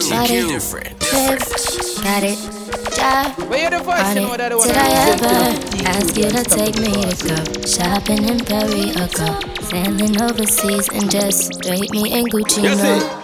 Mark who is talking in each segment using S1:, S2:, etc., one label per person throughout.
S1: got it,
S2: different.
S1: bitch, got it, yeah.
S3: But you're the first
S1: On
S3: to know that I
S1: it. Did I ever ask you to take me to go shopping in Paris or go sailing overseas and just drape me in Gucci? No.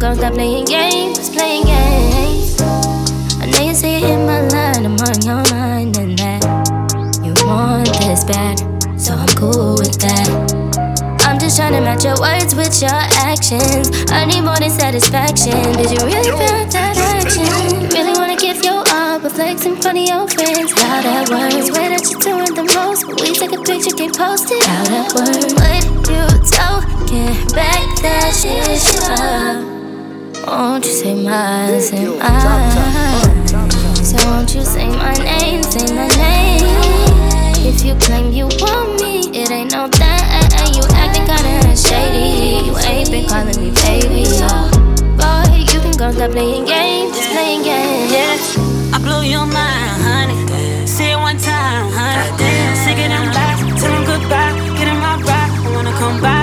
S1: you can go stop playing games, playing games. I know you see it in my line, I'm on your mind, and that you want this bad, so I'm cool with that. I'm just trying to match your words with your actions. I need more than satisfaction. Did you really feel that action? Really wanna give you all, but flex in front of your friends. How that works? Way that you're doing the most, but we take a picture, get posted. How that works? What you talking? Back that shit up. Won't you say my, say my? Ah. So won't you say my name, say my name? If you claim you want me, it ain't no thing. You acting kinda shady. You ain't been calling me baby. Yeah. Boy, you can go stop playing games, just playing games. yeah.
S4: I blew your mind, honey. Say it one time, honey. Sick of them lies, tell them goodbye. Get in my ride, I wanna come back.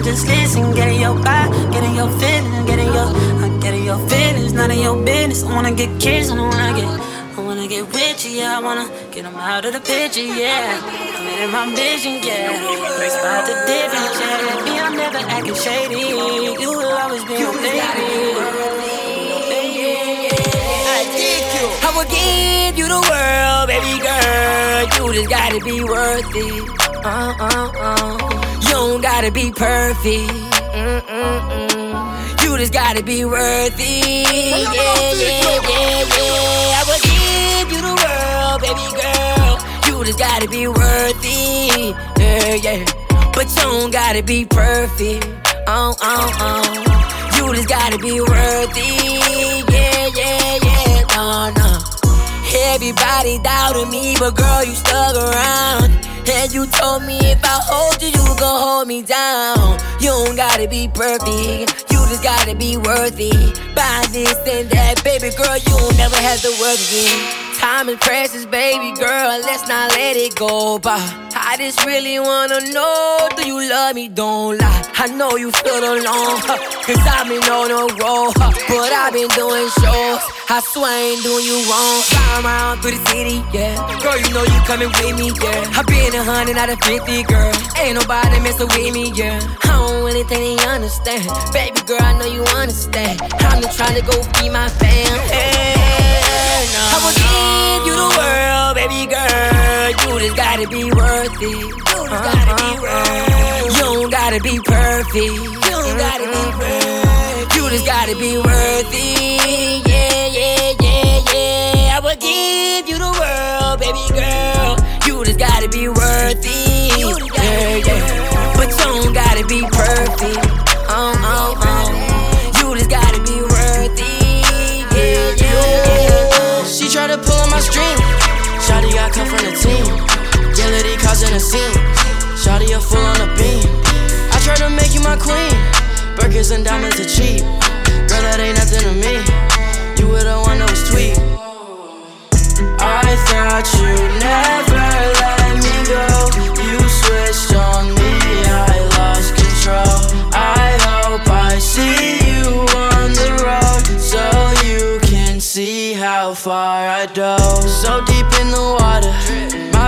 S4: I just listen, get in your vibe, get in your feelings, get in your, I get in your feelings, none of your business. I wanna get kissed, I wanna get, I wanna get with you, yeah. I wanna get them out of the picture, yeah. I'm in my vision, yeah. Let's spot the difference, yeah. Me, I'm never acting shady. You will always be my baby. I will give you the world, baby girl. You just gotta be worth it. Uh, uh, uh. Don't gotta be perfect. Mm-mm-mm. You just gotta be worthy. Yeah, yeah, yeah, yeah. I will give you the world, baby girl. You just gotta be worth it. Yeah, yeah. But you don't gotta be perfect. Oh, oh, oh. You just gotta be worthy. Yeah, yeah, yeah. No, no. Everybody doubted me, but girl, you stuck around. And you told me if I hold you, you gon' hold me down. You don't gotta be perfect, you just gotta be worthy. Buy this and that, baby girl, you'll never have to work again. Time is precious, baby girl, let's not let it go by. I just really wanna know, do you love me? Don't lie. I know you feel alone, cause I've been on a roll, but I've been doing shows. I swear I ain't doing you wrong. Fly around through the city, yeah. Girl, you know you coming with me, yeah. I've been a hundred out of fifty, girl. Ain't nobody messing with me, yeah. I don't really think they understand. Baby girl, I know you understand. I'm just trying to go feed my fam. Hey. I will give you the world, baby girl. You just gotta be worth it. You just gotta be worth You don't gotta be perfect. You don't gotta be perfect. You just gotta be worth it. Yeah, yeah, yeah, yeah. I will give you the world, baby girl. You just gotta be worth it. Yeah, yeah. But you don't gotta be perfect. Oh, oh, oh.
S5: She tried to pull on my string. Shawty got come from the team. Guilty causing a scene. Shawty a full on a beam. I tried to make you my queen. Burgers and diamonds are cheap. Girl, that ain't nothing to me. You were the one that was tweet. I thought you'd never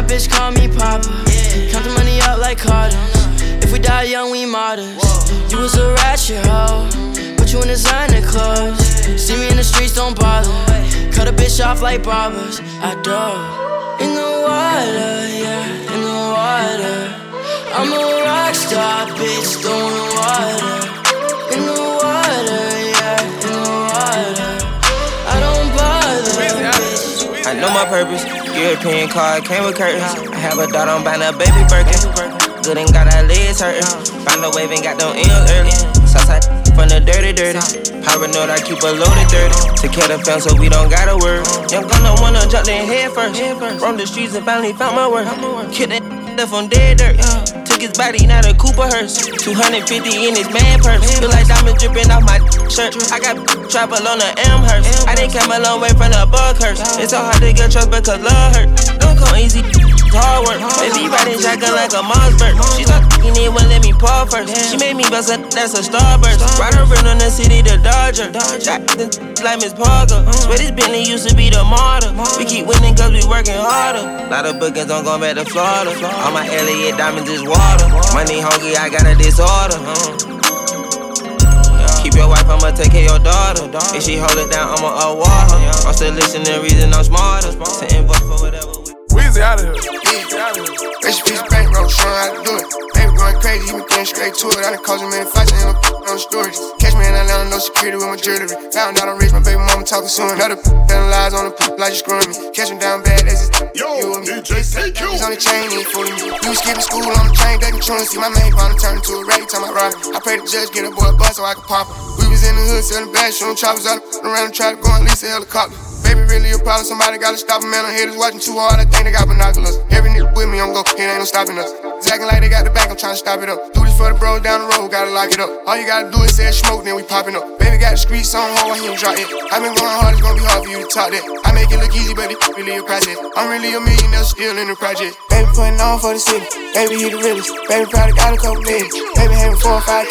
S5: my bitch call me Papa. Count the money up like Carter. If we die young, we martyrs. You was a ratchet hoe, put you in designer clothes. See me in the streets, don't bother. Cut a bitch off like barbers. I do. in the water, yeah, in the water. I'm a rock star, bitch, throwing water. In the water, I
S6: know my purpose. European car came with curtains. I have a daughter, I'm buying a baby Birkin. Good and got our legs hurting. Find a wave and got them M's early. Southside from the dirty, dirty. Paranoid, I keep a loaded 30. To kill the fam, so we don't gotta worry. Young gunner wanna jump in head first. From the streets and finally found my work. Kill that left on dead dirt. Took his body, not a Cooper hearse. 250 in his man purse. Feel like diamonds dripping off my shirt. I got travel on the Amherst. I didn't come a long way from the bug curse. It's so hard to get trust because love hurt. Don't come easy hard work. Baby riding shotgun like a Mossberg. She thought fucking it wouldn't let me paw first. She made me bust a that's a starburst. Ride around on the city, the Dodger. Shot the like Miss Parker. Swear this Bentley used to be the martyr. We keep winning cause we working harder. Lot of bookings on going back to Florida. All my Elliott diamonds is water. Money hungry, I got a disorder. Keep your wife, I'ma take care of your daughter. If she hold it down, I'ma award her. I'm still listening, reason I'm smarter. Sitting for whatever.
S7: Weezy out of here. Weezy out of here. Rest piece bankroll, showing how to do it. Baby going crazy, he been getting straight to it. I done caused him many fights, ain't no on stories. Catch me in Atlanta, no security with my jewelry. Found out I'm rich, my baby mama talking soon. Another telling lies on the like you screwing me. Catch him down bad, that's his Yo, you and me. DJ He's on the chain, he ain't fooling me. You was skipping school on the train, they been see my main partner turn into a rag time I ride. I pray the judge get a boy a bus so I can pop it. We was in the hood selling bags, showing choppers out around and try to go and lease a helicopter. Baby, really a problem. Somebody gotta stop him, man. I'm haters watching too hard. I think they got binoculars. Every nigga with me, I'm go. It ain't no stopping us. It's like they got the back. I'm trying to stop it up. Do this for the bros down the road. Gotta lock it up. All you gotta do is say smoke, then we popping up. Baby got the streets on hold. He ain't drop it. I been going hard. It's gonna be hard for you to talk that. I make it look easy, but it really a process. I'm really a millionaire still in the project. Baby putting on for the city. Baby he the realest. Baby probably got a couple million. Baby having four or five.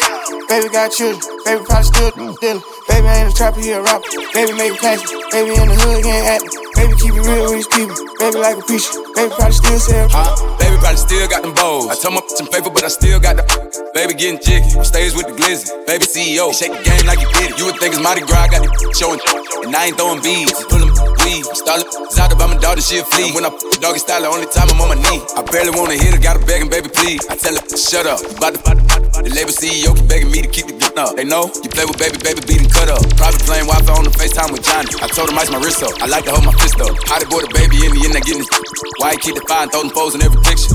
S7: Baby got children. Baby probably still dealing. Baby ain't a trapper, he a rapper. Baby making passes. Baby in the hood, can't act. Baby keep it real with his people. Baby like a preacher. Baby probably still sell.
S8: Huh? Baby probably still got them bows. I told my some paper, but I still got the. Baby getting jiggy. Stays with the glizzy. Baby CEO. Shake the game like he did it. You would think it's Mardi Gras. I got the showing. And I ain't throwing beads. Pullin' weed. Starlin' out about my daughter, she'll flee. And when I doggy style, the only time I'm on my knee. I barely wanna hit her. Gotta beg baby, please. I tell her, shut up. You bout to. The label CEO keep begging me to keep the gun up. They know you play with baby, baby, beating cut up. Private plane Wi-Fi on the FaceTime with Johnny. I told him ice my wrist up. I like to hold my fist up. How they boy the baby in the end, I getting this. Why he keep the fire and throw them foes in every picture?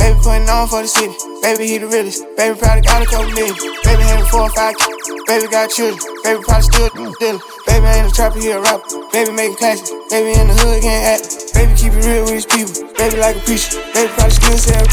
S7: Baby putting on for the city. Baby, he the realest. Baby probably got a couple million. Baby having four or five kids. Baby got children. Baby probably still dealing. Baby ain't a trapper, he a rapper. Baby making classes. Baby in the hood, can't act. Baby keep it real with his people. Baby like a preacher. Baby probably still sell.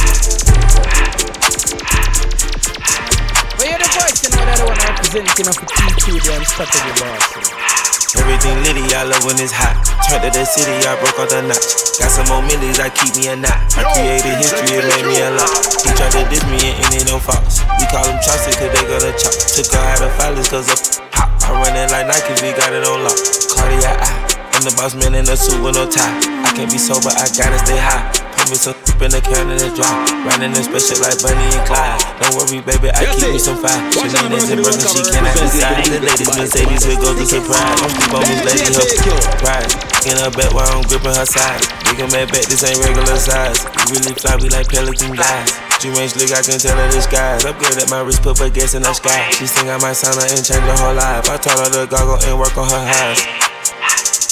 S3: But you're the voice, you know that one representing of the TQ, the unstoppable boss.
S6: Everything litty, I love when it's hot. Turned to the city, I broke all the knots. Got some more millies, I keep me a knot. I created history, it made me a lot. He tried to diss me and it ain't no fox. We call him Chaucer, cause they gonna chop. Took her out of filers, cause of hot. I run it like Nike, we got it on lock. Cardiac. I'm the boss man in a suit with no tie. I can't be sober, I gotta stay high. Put me some in the can and dry. Riding in special like Bonnie and Clyde. Don't worry, baby, I keep me some fire. She needs and broken, she cannot decide. The ladies Mercedes will go to surprise. I'm keep on this lady, her pride. In her back while I'm gripping her side. We can make back, this ain't regular size. We really fly, we like pelican guys. She ain't slick, I can tell her the skies. Upgrade at my wrist, put her gas in the sky. She think I might sign her and change her whole life. I told her to goggle and work on her eyes.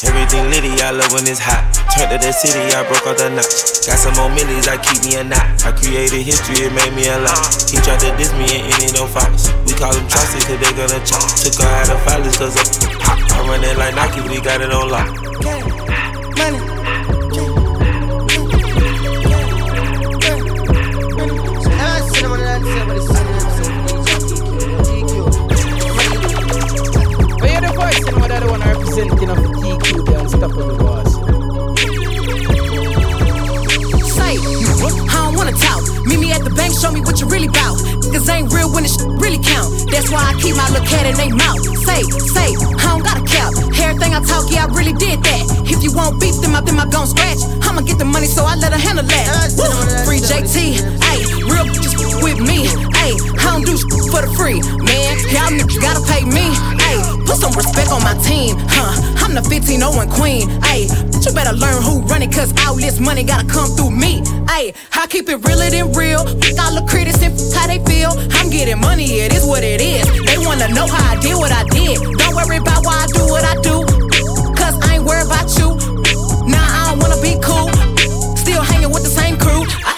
S6: Everything litty, I love when it's hot. Turned to the city, I broke all the knots. Got some more millies, I keep me a knot. I created history, it made me a lot. He tried to diss me and ain't no fox. We call them Chaucer, cause they gonna chop. Took her out of filers, cause. I run it like Nike, we got it on lock.
S3: Representing of TQ, the unstoppable boss.
S9: Say, I don't wanna talk. Meet me at the bank, show me what you really bout. Cause ain't real when it really count. That's why I keep my little cat in they mouth. Say, say, I don't got a cap. Everything I talk, yeah, I really did that. If you want beef, then my, then my gon' scratch. I'ma get the money, so I let her handle that. Woo, free JT, ayy, real bitches with me, ayy. I don't do for the free, man. Y'all niggas gotta pay me, ayy. Put some respect on my team, huh? I'm the 1501 queen, ayy. But you better learn who run cause all this money gotta come through me, ayy. I keep it realer than real. Fuck all the critics and how they feel. I'm getting money, it is what it is. They wanna know how I did what I did. Don't worry about why I do what I do, cause I ain't worried about you. Nah, I don't wanna be cool. Still hanging with the same crew. I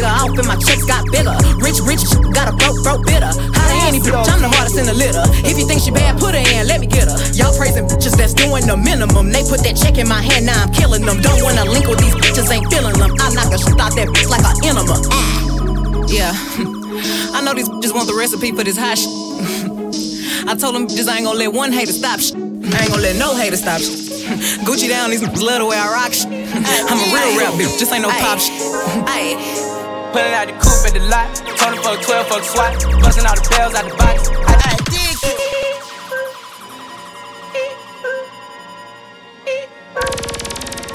S9: nigga off and my checks got bigger. Rich, rich, got a broke, broke bitter. How the any bitch, I'm the hardest in the litter. If you think she bad, put her in, let me get her. Y'all praising bitches that's doing the minimum. They put that check in my hand, now I'm killing them. Don't wanna link with these bitches, ain't feeling them. I knock a shit out that bitch like an enema. Ah. Yeah, I know these bitches want the recipe for this hot shit. I told them bitches I ain't gonna let one hater stop shit. I ain't gonna let no hater stop shit. Gucci down, these love the way I rock shit. I'm a real rap bitch, just ain't no pop shit.
S10: Pulling out the coupe at the lot. Tony for 12 for the SWAT. Busting all the bells out the box. I, I dig it.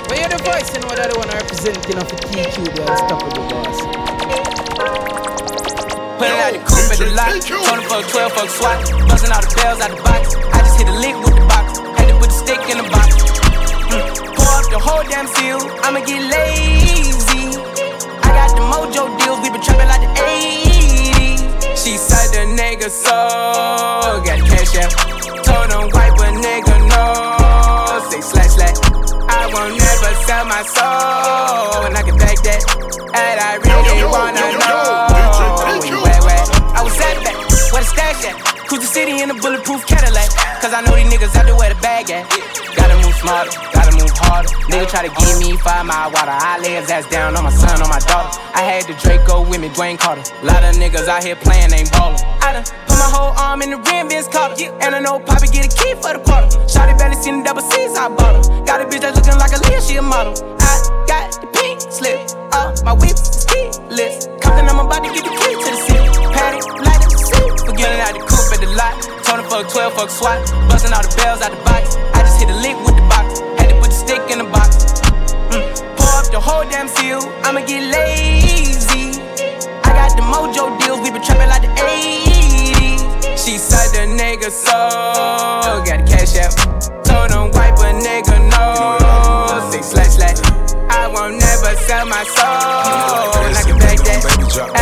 S3: But you're the voice, you know that the one representing of the TQ, the unstoppable boss.
S10: Pulling out the coupe at the lot. Tony for 12 for the SWAT. Busting all the bells out the box. I just hit a lick with the box. Had to put the stick in the box. Mm. Pour up the whole damn seal. I'ma get lazy. I got the mojo deals. We been trapping like the 80s. She said the nigga so got cash out. Told him wipe a nigga no. Say slash slash. I won't never sell my soul. And I can take that. And I really wanna know. Where, where? I was at back. Where the stash at? Cruise the city in a bulletproof Cadillac. Cause I know these niggas out there where the bag at. Gotta move smarter, gotta harder. Nigga try to give me five mile water. I lay his ass down on my son, on my daughter. I had the Draco with me, Dwayne Carter. Lot of niggas out here playing, ain't ballin'. I done put my whole arm in the rim, Vince Carter. And I know Poppy get a key for the quarter. Shotty barely seen the double C's, I bought her. Got a bitch that's looking like a Leah, she a model. I got the pink slip, uh, my whip is keyless. Compton, I'm about to get the key to the city. Patty, light up the seat. Forgetting out the coupe at the lot. Tony fuck 12, fuck SWAT. Busting all the bells out the box. I just hit a lick with stick in the box. Mm. Pour up the whole damn seal. I'ma get lazy. I got the mojo deals. We been trapping like the 80s. She said the nigga so got the cash out. Told him wipe a nigga no. Six slash slash. I won't never sell my soul. And I can take that.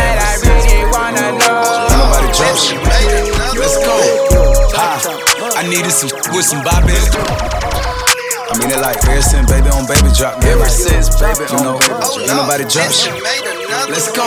S10: And I really wanna know.
S8: Nobody jump shit. Let's go. Ha. I needed some with some it. I mean it like ever since baby on baby drop. Ever since baby you know, ain't nobody jump shit. Let's go.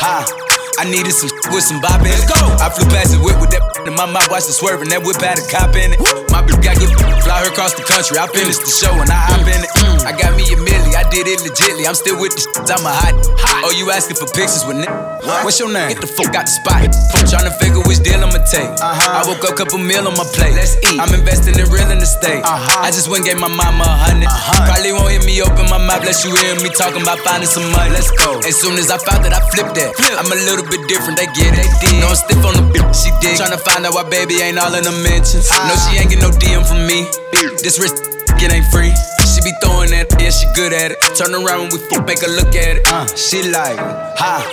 S8: Ha. I needed some with some bop in it. Let's go. I flew past the whip with that in my mouth, watched it swerving. That whip had a cop in it. My bitch got good, fly her across the country. I finished the show and I hop in it. Mm. Mm. I got me a milli, I did it legitly. I'm still with the shit, I'm a hot. Oh, you asking for pictures with nigga? What's your name? Get the fuck out the spot. Trying to figure which deal I'ma take. Uh-huh. I woke up, couple meal on my plate. Let's eat. I'm investing in real estate. Uh-huh. I just went and gave my mama a 100 uh-huh. Probably won't hear me open my mouth, bless you hear me talking about finding some money. Let's go. As soon as I found that, I flipped that. I'm a little bit different, they get it. No, I'm stiff on the bitch, she dig. Tryna find out why baby ain't all in the mentions. No, she ain't get no DM from me. This wrist, it ain't free. She be throwing that, yeah, she good at it. Turn around when we fuck, make her look at it. Uh, she like, ha.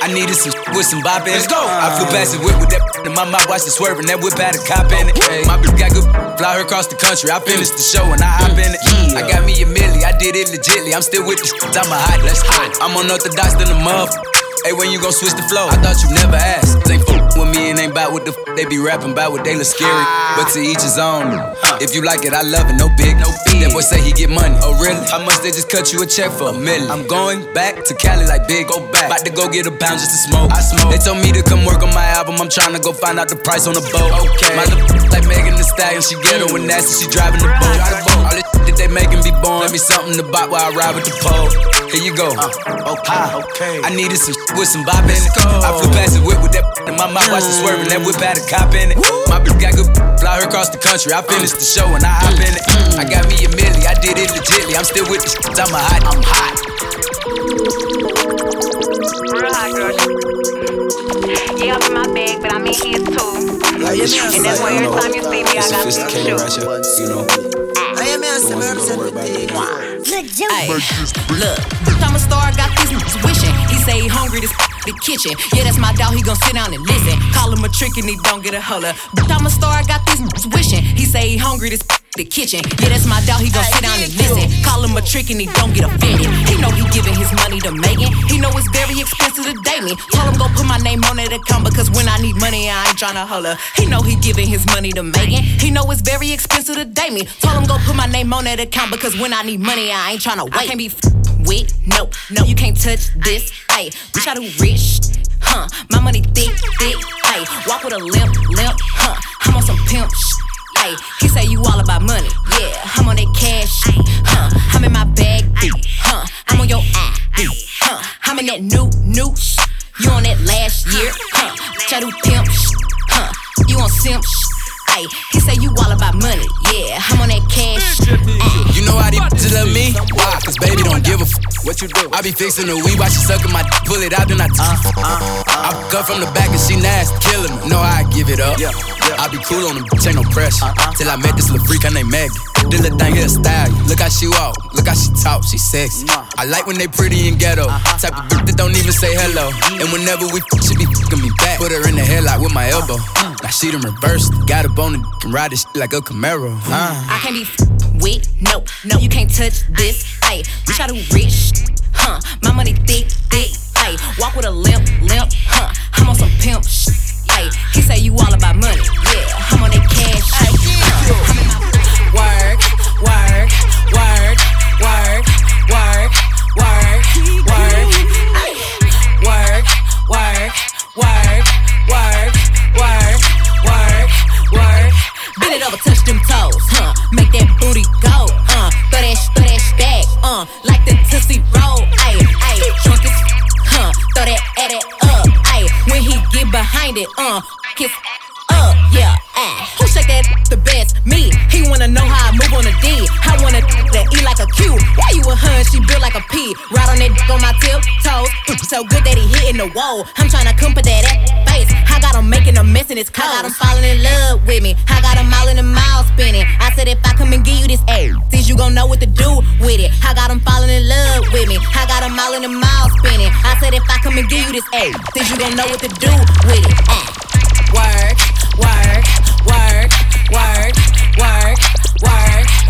S8: I needed some with some bop in. Let's go. I flew past the whip with that in my mouth, watched it swerving. That whip had a cop in it. My bitch got good, fly her across the country. I finished the show and I hop in it. Yeah. I got me a milli, I did it legitly. I'm still with the I'm a hot. Let's hot. I'm unorthodox than a muff. Hey, when you gon' switch the flow? I thought you never asked. They fuck with me and ain't bout what the f- they be rapping about what they look scary. Ah. But to each his own. If you like it, I love it. No big, no big. That boy say he get money. Oh really? How much they just cut you a check for? A million. I'm going back to Cali like big. Go back. About to go get a pound just to smoke. I smoke. They told me to come work on my album. I'm trying to go find out the price on the boat. Okay. My little like Megan Thee Stallion. She ghetto and nasty. She driving the boat. All this they making be born. Let me something to bop while I ride with the pole. Here you go. Uh, okay. okay. I needed some with some bop in it. I flew past the whip with that in my mouth, watched it swerving. That whip had a cop in it. My bitch got good, fly her across the country. I finished the show and I hop in it. I got me a milli, I did it legitly. I'm still with the shit, I'm a hot, I'm hot.
S11: Real hot girl. Yeah, I'm in my bag, but I'm in here too.
S8: Like,
S11: And that's why every time you see me, I got some
S8: sophisticated
S11: shoes.
S8: right you know.
S9: I am
S8: The ones that don't worry about that.
S9: Ay, look, I'm a star, got these niggas wishing. He say he hungry, this the kitchen. Yeah, that's my dog, he gon' sit down and listen. Call him a trick and he don't get a holler. I'm a star, got these niggas wishing. He say he hungry, this the kitchen. Yeah, that's my dog, he gon' sit down and listen. Call him a trick and he don't get offended. He know he giving his money to Megan. He know it's very expensive to date me. Told him go put my name on that account because when I need money, I ain't tryna holler. He know he giving his money to Megan. He know it's very expensive to date me. Told him go put my name on that account because when I need money, I ain't tryna wait. I can't be f- wet. No, no, you can't touch this. Ayy, bitch, I do rich. Huh, my money thick, thick. Ayy, walk with a limp, limp. Huh, I'm on some pimp shit. Ayy, he say you all about money. Yeah, I'm on that cash. Huh, I'm in my bag. Huh, I'm on your eye. Huh, I'm in that new, new. You on that last year. Huh, I do pimp Huh, you on simp Ay, he say you all about money. Yeah, I'm on that cash. Uh.
S8: You know how these bitches love me? Why? Cause baby don't give a f. What you do? I be fixing the weed while she sucking my d- pull it out, then I t- uh, uh, uh. I cut from the back and she nasty, killing me. No, I give it up. Yeah, yeah. I be cool on them, bitch, ain't no pressure. Uh-uh. Till I met this little freak, her name Maggie. This little thing here style. Look how she walk, look how she talk, she sexy. I like when they pretty and ghetto. Uh-huh. Type of bitch that don't even say hello. And whenever we f- she be fucking me back. Put her in the headlock with my elbow. Now see them reversed. Got a bone and ride this like a Camaro.
S9: I can't be with, no, no, you can't touch this. Ayy, we try to rich. Huh, my money thick, thick. Ayy, walk with a limp, limp. Huh, I'm on some pimp shit. Ayy, he say you all about money. Yeah, I'm on that cash. Ay, uh, I'm in my work, work, work, work, work, work, work, work, work, work, work, work. Bend it over, touch them toes, huh? Make that booty go, uh. Throw that, throw that back, uh. Like the Tootsie Roll, ayy, ayy. Drunk as, huh? Throw that, add it up, ayy. When he get behind it, uh. Kiss up, yeah, ah. Who shake that the best? Me. He wanna know how I move on a D. I wanna that E like a Q. Why you a hun? She built like a P. Ride on that dick on my tiptoes. So good that he hitting the wall. I'm tryna come put that. I got him making a mess in his clothes. I got him falling in love with me. I got him all in the mouth spinning. I said if I come and give you this ass, since you gon' know what to do with it. I got him falling in love with me. I got him all in the mouth spinning. I said if I come and give you this ass, since you gon' know what to do with it. Uh. Work, work, work, work, work, work.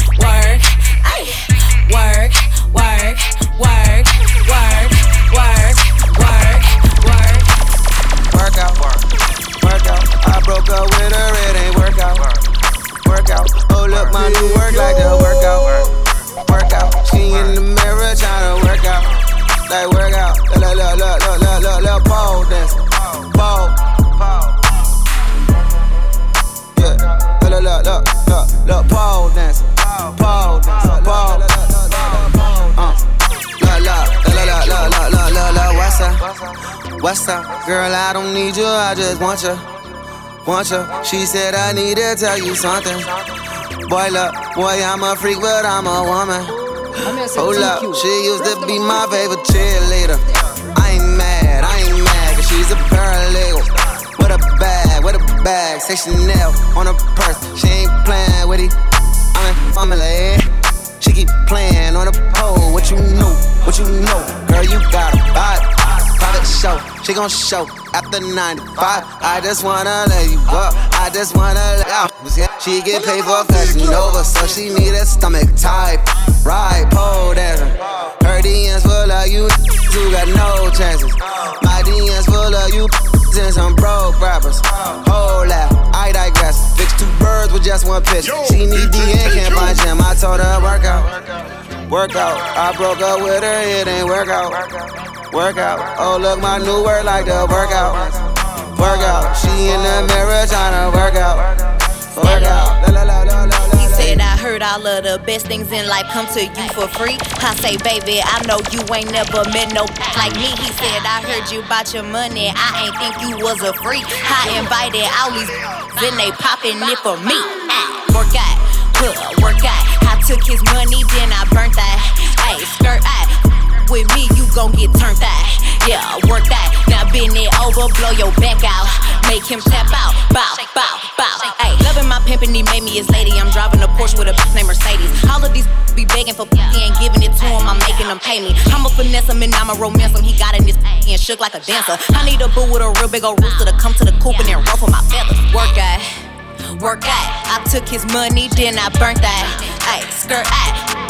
S12: Girl, I don't need you, I just want you. Want you. She said, I need to tell you something. Boy, look, boy, I'm a freak, but I'm a woman. Hold up, she used to be my favorite cheerleader. I ain't mad, I ain't mad, cause she's a paralegal. With a bag, with a bag, say Chanel on her purse. She ain't playing with it. I'm in family. She keep playing on the pole. What you know? What you know? Girl, you got a vibe. Private show, she gon' show after 95. I just wanna let you go. I just wanna let you out. She get paid for fashion over, so she need a stomach type. Right, pole dancing. Her DMs full of you, you got no chances. My DMs full of you, and some broke rappers. Hold up, I digress. Fix two birds with just one pitch. She need DN, can't buy gym. I told her work out, work out. I broke up with her, it ain't work out, work out. Oh look, my new word like the workout, work out. She in the mirror tryna work out, work out. La, la, la, la, la, la.
S9: He said, I heard all of the best things in life come to you for free. I say, baby, I know you ain't never met no like me. He said, I heard you about your money. I ain't think you was a freak. I invited all these then they popping it for me. Work out, huh, work out. I took his money, then I burnt that. Hey, skirt out. With me, you gon' get turned out. Yeah, work that. Now bend it over, blow your back out. Make him tap out. Bow, bow, bow. Hey, loving my pimpin', he made me his lady. I'm driving a Porsche with a bitch named Mercedes. All of these be begging for he ain't giving it to him. I'm making him pay me. I'm a finesse him and I'm a romance him. He got in his and shook like a dancer. I need a boo with a real big old rooster to come to the coop and then ruffle my feathers. Work out. Work out. I took his money, then I burnt that. Ay, skirt.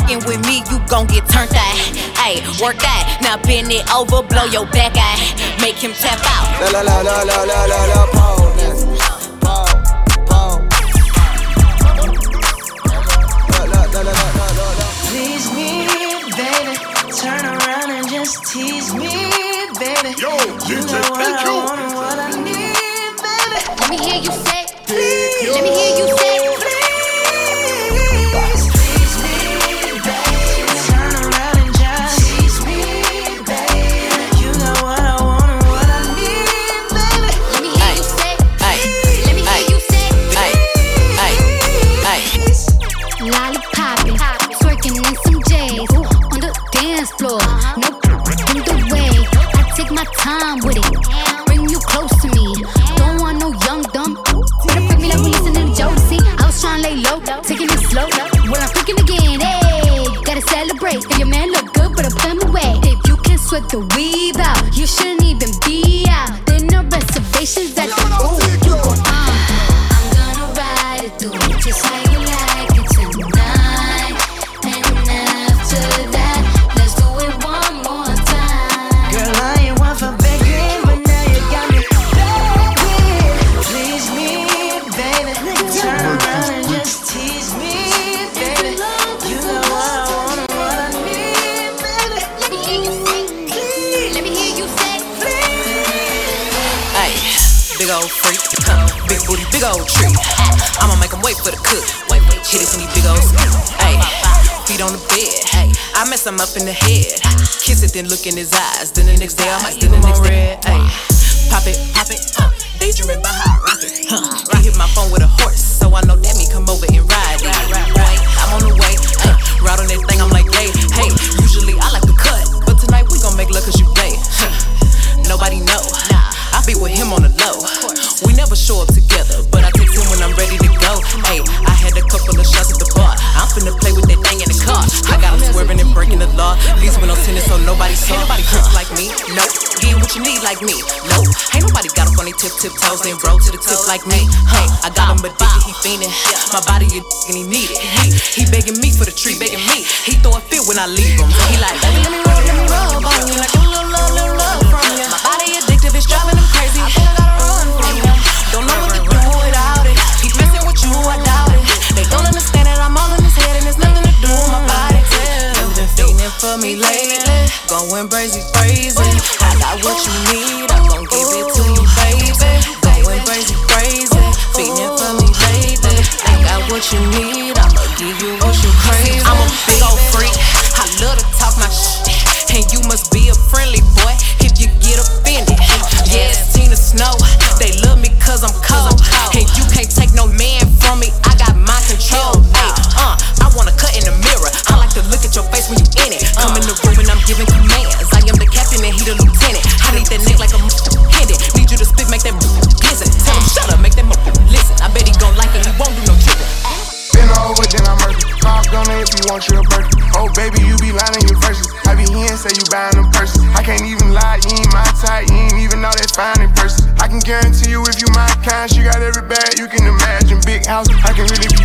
S9: And with me, you gon' get turned out. Ay, work out. Now bend it over, blow your back out. Make him tap out.
S12: La la la la la la la la pole dance. Pole, pole. La la la la la la la.
S13: Please me, baby, turn around.
S14: And just tease me, baby. Yo, you know what I want and what I need, baby. Let me hear you say,
S13: the weave out, you shouldn't
S9: Hey, I'm up in the head. Kiss it, then look in his eyes. Then the next day I might give him on red. Ay, pop it, pop it. Uh, daydreaming behind rocket. Huh, I hit my phone with a horse, so I know that me come over and ride it. Right, like me. Nope. Ain't nobody got up on tip tip toes and roll to the tip like me. Hey, I got him addicted, he fiending. My body a and he need it. He, he begging me for the treat, begging me. He throw a fit when I leave him. He like, let me for me lately, going crazy, crazy. I got what you need, I'm gon' give it to you, baby. Going crazy, crazy, feeling for me lately. I got what you need, I'ma give you what you crave. I'm a big old freak, I love to
S7: Oh, baby, you be lying your verses. I be here and say you buying them purses. I can't even lie, you ain't my type. You ain't even know that fine in person. I can guarantee you if you my kind, she got every bag you can imagine. Big house, I can really.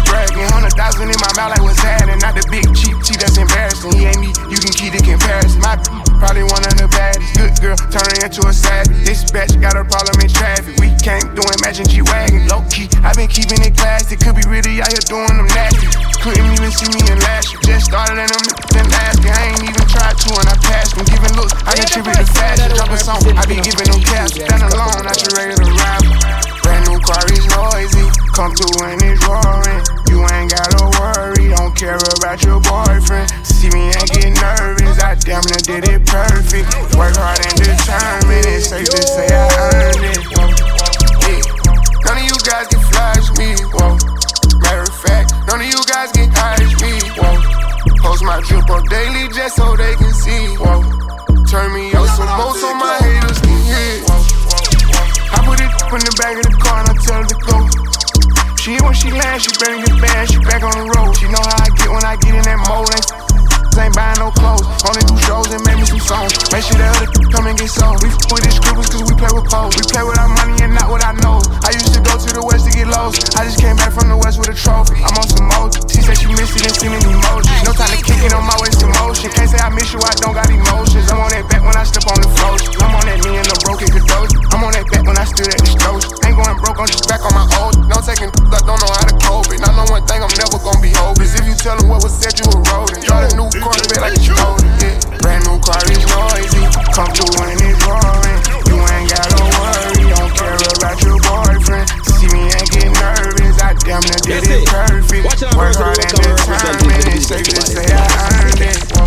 S7: Thousand in my mouth, like what's happening? Not the big cheap tea that's embarrassing. He ain't me, you can keep the comparison. My probably one of the baddest. Good girl, turning into a savage. This batch got a problem in traffic. We can't do imagine G wagon. Low key, i been keeping it classy. Could be really out here doing them nasty. Couldn't even see me in last year. Just started in them then last year. I ain't even tried to and I passed them. Giving looks, I contribute to fashion. Drop a song, I be giving them cash. Stand alone, not your regular rapper. Brand new car is noisy. Come through and it's roaring. You ain't gotta worry, don't care about your boyfriend. See me and get nervous, I damn near did it perfect. Work hard and determined, it's safe to say I earned it. None of you guys can flash me, whoa. Matter of fact, none of you guys can hide me, whoa. Post my drip up daily just so they can see, whoa. Turn me up some more so my She when she lands, she better get bad, she back on the road. She know how I get when I get in that mode. Ain't, ain't buying no clothes, only do shows and make me some songs. Make sure the other come and get sold. We f with these scribbles cause we play with pose. We play with our money and not what I know. I used to go to the west to get lost. I just came back from the west with a trophy. I'm on some mode. She said she missed it and seen an emoji. No time to kick it on my waist emotion. Can't say I miss you, I don't got emotions. I'm on that back when I step on the floor. I'm on that me and the broken Kadoji. I'm on that back when I stood at the stove. Ain't going broke, I'm just back on my old. No taking, I don't know how to cope it. I know one thing, I'm never gonna be hopeless. If you tell them what was said, you a rodent. Draw the new quarter like you own it. Brand new car is noisy.
S8: Come through when it's roaring.
S7: You ain't gotta worry. Don't care about your boyfriend. See me and get nervous. I damn near did it perfect. Work hard and determined. It's safe to
S8: say I earned it.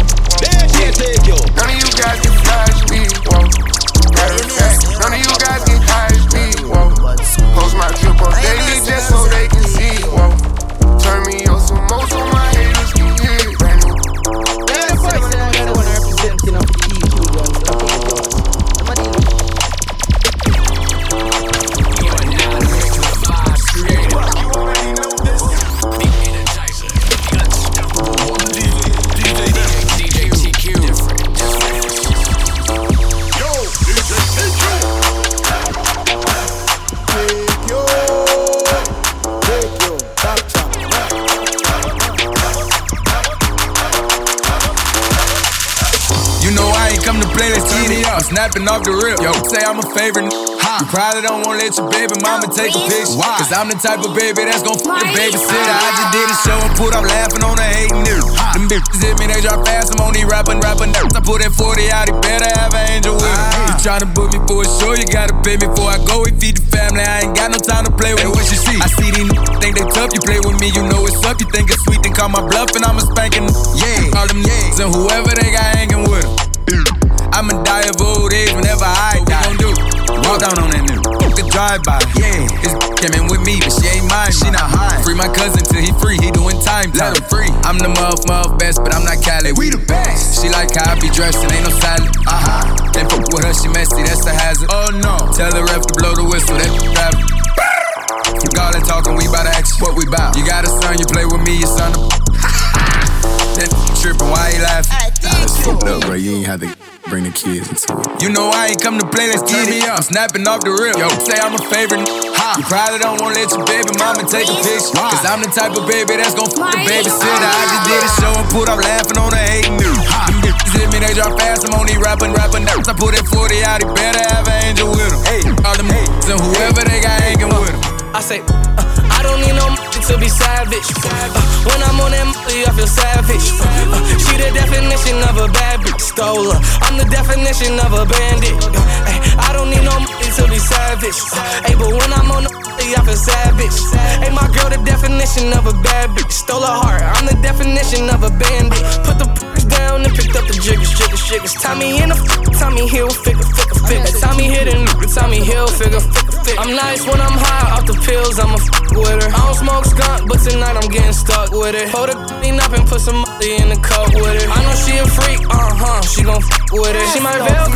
S8: Favorite. Huh. You probably don't wanna let your baby mama take a picture. Why? Cause I'm the type of baby that's gon' fuck the babysitter. I just did a show and put up laughing on the hating niggas. Them bitches hit me, they drop fast. I'm on these rapping, rapping nerves. I put that 40 out, he better have an angel with him. Ah. You tryna book me for a show, you gotta pay me before I go. We feed the family, I ain't got no time to play with. Hey, what you see? I see these n- think they tough. You play with me, you know it's up. You think it's sweet, then call my bluff, and I'm a spanking. Yeah, call them yeah, and whoever they got hanging with them. I'ma die of old age whenever I what die. What we gon' do? Walk down on that nigga. Fuck a drive by. Yeah, his came in with me, but she ain't mine. She not high. Free my cousin till he free. He doing time. Let him free. I'm the muff, muff best, but I'm not Cali. We the best. She like how I be dressed and ain't no salad. Uh huh. Then fuck with her, she messy. That's a hazard. Oh no. Tell the ref to blow the whistle. That rap. Fuck all that talking, we bout to ask what we bout. You got a son, you play with me, your son. A... that trippin', why he laughing?
S15: Nah, that's fucked up, bro. You ain't have to bring the kids into it.
S8: You know I ain't come to play, let's get me up. I'm snapping off the rip. Yo, say I'm a favorite. Ha. You probably don't wanna let your baby mama take a picture. Cause I'm the type of baby that's gon' fuck the babysitter. I just did a show and put up laughing on the hating news. Them bitches hit me, they drop fast. I'm on these rapping, rapping nerves. I put that 40 out, he better have an angel with him. Hey, all them haters and whoever they got hanging with him.
S16: I say, uh, I don't need no money to be savage. Uh, when I'm on that money, I feel savage. Uh, she the definition of a bad bitch, stole her. I'm the definition of a bandit. Uh, I don't need no money to be savage. Hey, but when I'm on the money, I feel savage. Hey, my girl, the definition of a bad bitch, stole her heart. I'm the definition of a bandit. Put the down and picked up the jiggers, jiggers, jiggers. Tommy in the f- Tommy Hilfiger, figure, figure. Tommy hit a nigga, Tommy Hilfiger, figure, figure. I'm nice when I'm high off the pills, I'm a f with her. I don't smoke skunk, but tonight I'm getting stuck with it. Hold the clean up and put some money in the cup with it. I know she a freak, uh huh, she gon' f with it. She my Velcro,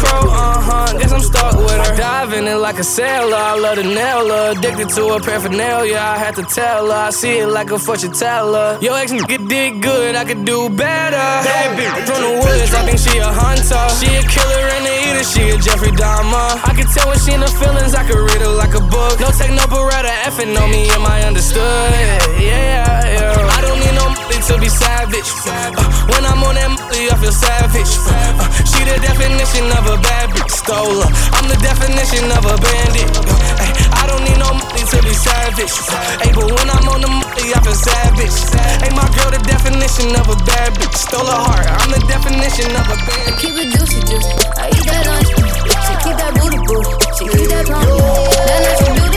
S16: like a sailor, I love the nail her. Addicted to her paraphernalia, I had to tell her. I see it like a fortune teller. Yo, ex nigga did good, I could do better. Bad bitch from the woods, I think she a hunter. She a killer and a eater, she a Jeffrey Dahmer. I can tell when she in the feelings, I could read her like a book. No take no beretta, effing on me, am I understood? Yeah, yeah. I don't need no money to be savage. Uh, when I'm on that money, I feel savage. Uh, she the definition of a bad bitch, stole her. I'm the definition of a bandit. Uh, ay, I don't need no money to be savage. Hey, but when I'm on the money, I feel savage. Hey, my girl, the definition of a bad bitch, stole her heart. I'm the definition of a bandit.
S1: I keep it juicy, juicy. I eat that lunch. She keep that booty, booty. She keep that plump. That natural beauty,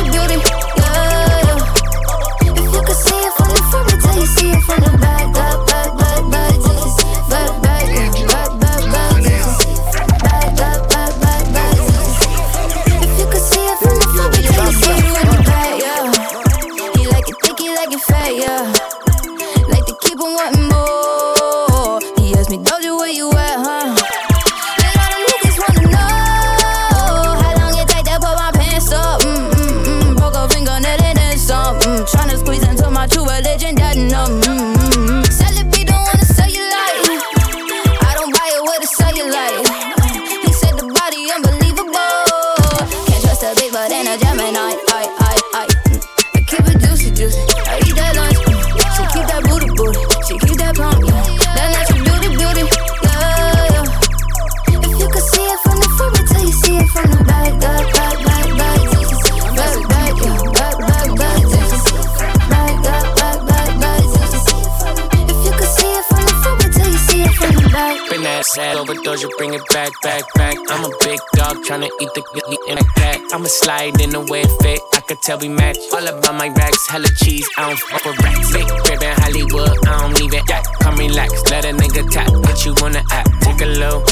S16: bring it back, back, back. I'm a big dog tryna eat the eat in a cat. I'ma slide in the way it fit. I could tell we match. All about my racks, hella cheese. I don't fuck with rats. Big crib in Hollywood, I don't it. Yeah, come relax, let a nigga tap. Get you the app, take a low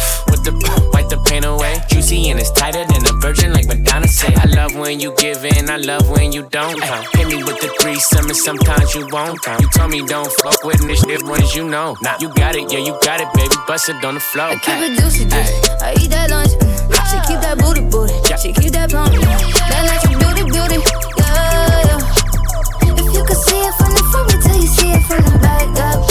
S16: with the wipe the pain away. Juicy and it's tighter than a virgin, like Madonna say. I love when you give in, I love when you don't. Uh, hit me with the threesome and sometimes you won't. You told me don't fuck with this shit ones you know. Nah, you got it, yeah, you got it, baby. Bust it on the floor.
S1: I Keep it juicy, juicy. I eat that lunch. Mm. She keep that booty, booty. She keep that plump. That natural beauty, beauty. Yeah, yeah. If you could see it from the front, wait till you see it from the back, back,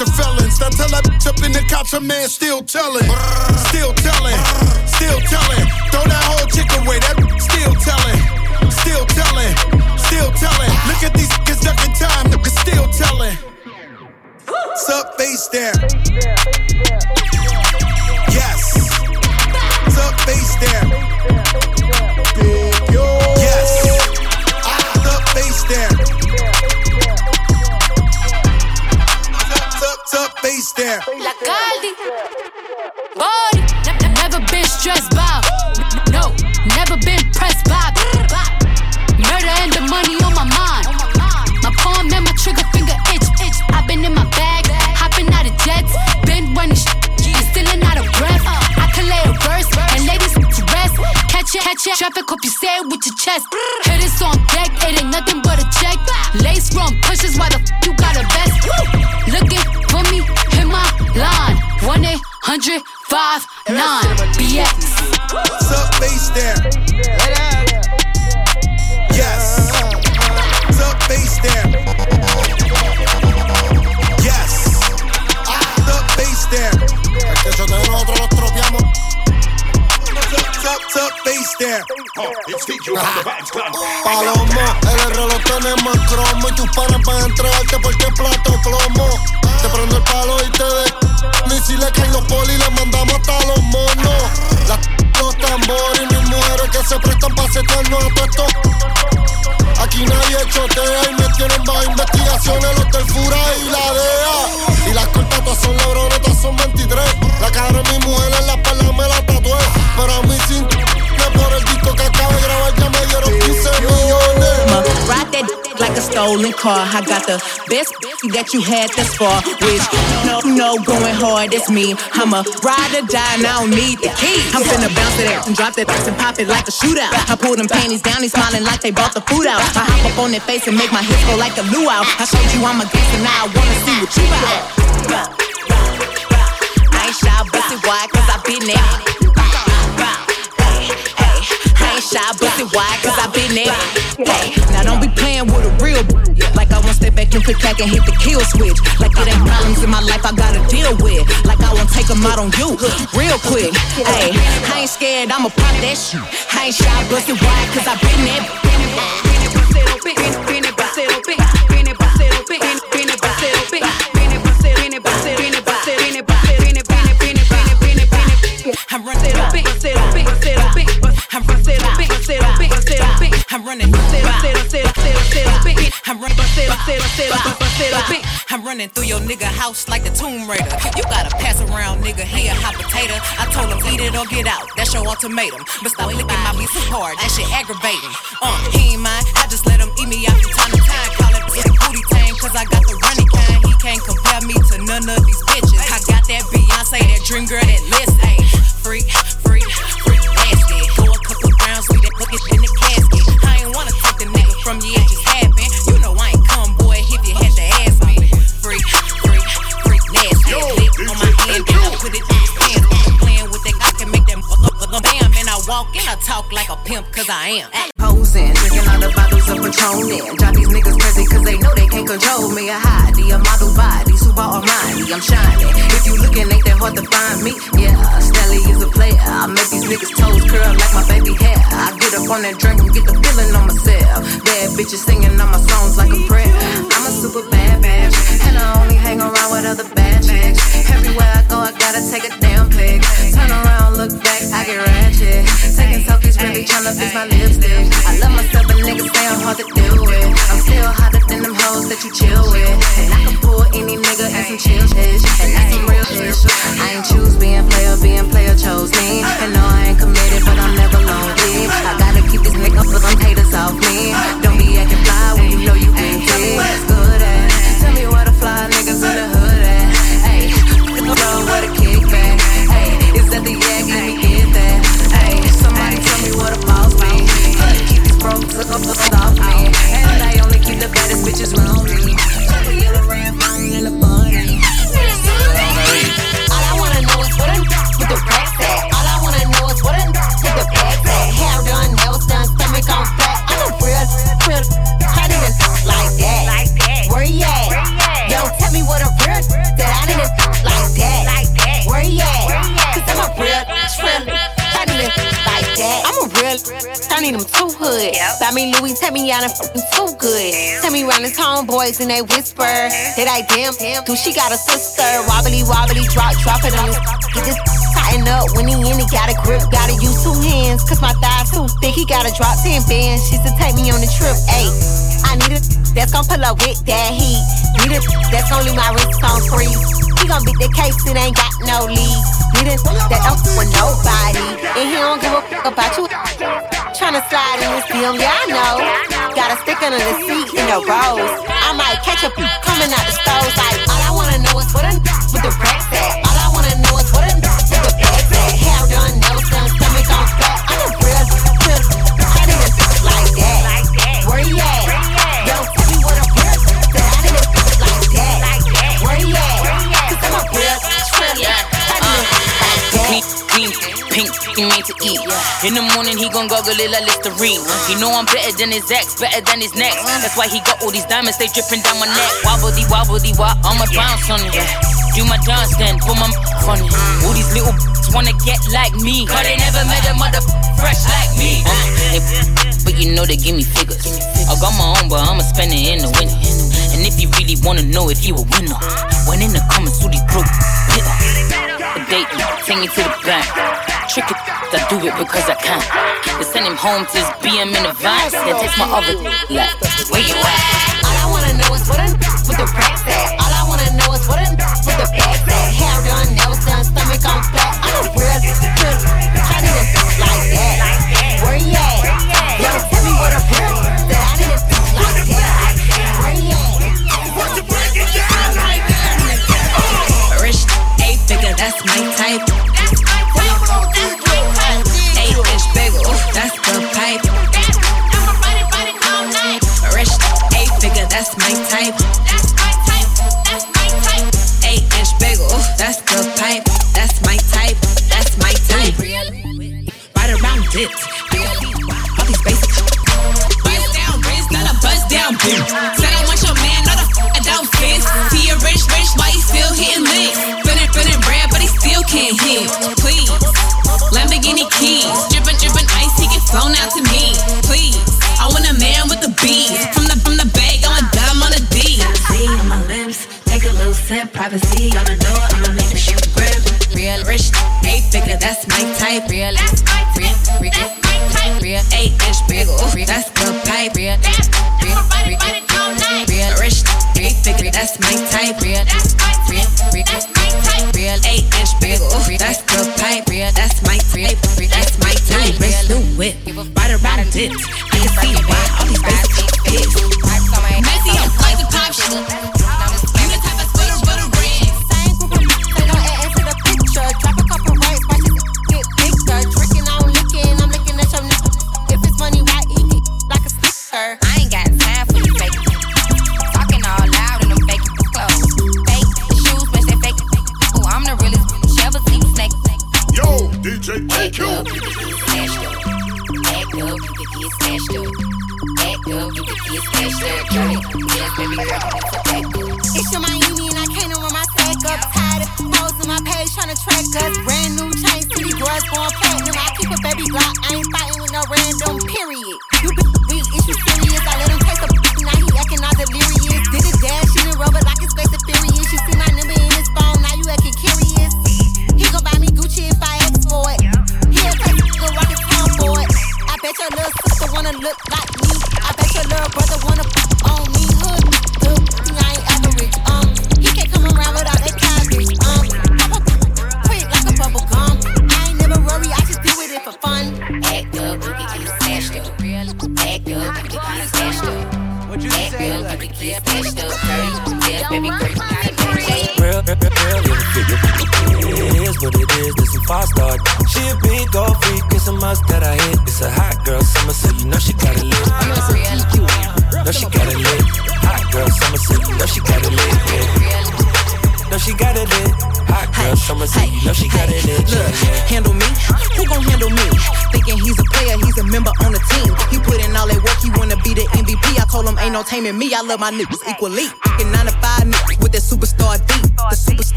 S17: to felons. Now tell that bitch up in the cops, a man still telling. Still telling, still telling. Throw that whole chick away, that still telling. Still telling, still telling. Look at these niggas ducking time, niggas still telling. Sup face there. Yes. Sup face there. There.
S14: La Caldi. Body. Ne- Never been stressed by. No, never been pressed by. Murder and the money on my mind. My palm and my trigger finger itch. itch. I've been in my bag, hopping out of jets. Been running sh- and stealing out of breath. I can lay a verse and ladies to rest. Catch it, catch it. Traffic, hope you say it with your chest. Hit this on deck, it ain't nothing but a check. Lace from pushes, why the f- you 1 800 59 BX.
S17: Sup face there. Yes. There. Yes. Sup face there. Es que yo te nosotros los tropeamos. Sup, sup face there.
S18: Palomo, el reloj tenemos cromo y tus panas van a entregarte porque plato plomo. Te prendo el palo y te de. Ni si le caen los polis, le mandamos hasta los monos. Las los tambores y mis mujeres que se prestan para setearnos a todo esto. Aquí nadie chotea y me tienen bajo investigaciones los del Fura y la DEA. Y las cortas todas son lebrones, son 23. La cara de mi mujer en la espalda me la tatué. Pero a mí sin por el disco que acabo de grabar ya me dieron 15 millones.
S9: Like a stolen car. I got the best that you had thus far. Which no, no, going hard, it's me. I'm a ride or die, and I don't need the key. I'm finna bounce it out and drop that and pop it like a shootout. I pull them panties down, he's smiling like they bought the food out. I hop up on their face and make my hips go like a luau. I showed you I'm a gangster, now I wanna see what you got. I ain't shy, busty wide, cause I been there. Ain't shy, busty wide, cause I been there. Hey, now don't be playing with a real like I won't step back and click back and hit the kill switch. Like it ain't problems in my life I gotta deal with. Like I won't take them out on you real quick. Hey, I ain't scared, I'ma pop that shit. I ain't shy, busty wide, cause I been there. I'm up, up, up. I'm running through your nigga house like the Tomb Raider. You gotta pass around, nigga. He a hot potato. I told him eat it or get out. That's your ultimatum. But stop licking my beat so hard. That shit aggravating. Uh, he ain't mine. I just let him eat me out from time to time. Call it pussy booty tang, cause I got the running kind. He can't compare me to none of these bitches. I got that Beyonce, that dream girl, I am.
S19: Posing, drinking all the bottles of Patron in. Drive these niggas crazy cause they know they can't control me. A hottie, a model body, super Armani, I'm shining. If you looking, ain't that hard to find me. Yeah, Stelly is a player. I make these niggas toes curl like my baby hair. I get up on that drink and get the feeling on myself. Bad bitches singing on my songs like a prayer. I'm a super bad bitch, and I only hang around with other bad. Everywhere I go, I gotta take a damn pic. Turn around, look back, I get ratchet. Taking selfies, really tryna fix my lipstick. I love myself, but niggas say I'm hard to deal with. I'm still hotter than them hoes that you chill with. And I can pull any nigga and some chill shit. And that's some real shit. I ain't choose being player, being player chose me. And no, I ain't committed, but I'm never lonely. I gotta keep these niggas, but them
S9: haters off me. Don't be acting fly when you know you ain't good at. Tell me why the fly niggas in the
S20: hood
S9: at. A kickback. Hey, is that the? Let me get that. Hey, somebody tell me what a keep broke up. And I only keep the baddest bitches in the.
S20: All I wanna know is what a with the rack. Buy me Louis, tell me y'all done fucking too good. Tell me round the town boys and they whisper that I damn, do she got a sister? Wobbly, wobbly, drop, drop it on his. He just tighten up when he in, he got a grip, gotta use two hands. Cause my thighs too thick, he gotta drop 10 bands. She's to take me on the trip, ayy. I need a that's gon' pull up with that heat. Need a that's gon' leave my wrist on freeze. He gon' beat the case, it ain't got no lead. Need a that don't with nobody. And he don't give a fuck about you. Tryna slide in this DM, yeah, I know. Got a stick under the seat in the rose. I might catch a coming out the stove. Like, all I wanna know is what a with the racks at.
S21: He made to eat. In the morning, he gon' goggle it like Listerine. He know I'm better than his ex, better than his next. That's why he got all these diamonds, they dripping down my neck. Wobbledy, wobbledy, wop, I'ma bounce on it. Do my dance then, put my on it. Mm. All these little bitches wanna get like me. Cause they never met a mother fresh like me. They but you know they give me figures. I got my own, but I'ma spend it in the winter. And if you really wanna know if you a winner, when in the comments, who these broke. A take me to the bank. Trick it, I do it because I can. Send him home to his BM in advance. Then text my other like, where you at?
S20: All I wanna know is what a with the racks at. All I wanna know is what a with the bags at. Hair done, nails done, stomach on flat. I'm a real, real, I need a like that. Where you at? Yo, tell me what a real
S22: figure, that's my type. Eight inch bagel, that's the pipe. Rich, eight figure, that's my type. Eight inch bagel, that's the pipe. That's my type. That's my type. Right around it.
S19: 10 privacy on the door. I'ma make the shit grip.
S22: Real rich, eight figure, that's my type. Real, that's my real, real, that's my type. Real, eight inch big, ooh, that's the pipe. Real, that's real, real, real, rich, eight figure, that's my type. Real, that's my real, real, that's my type. Real, eight inch big, ooh, that's the pipe. Real, that's my type. real, that's my type. Rich, new whip, ride around and dip. I can see why all these basic chicks. Messy, like the pop shit.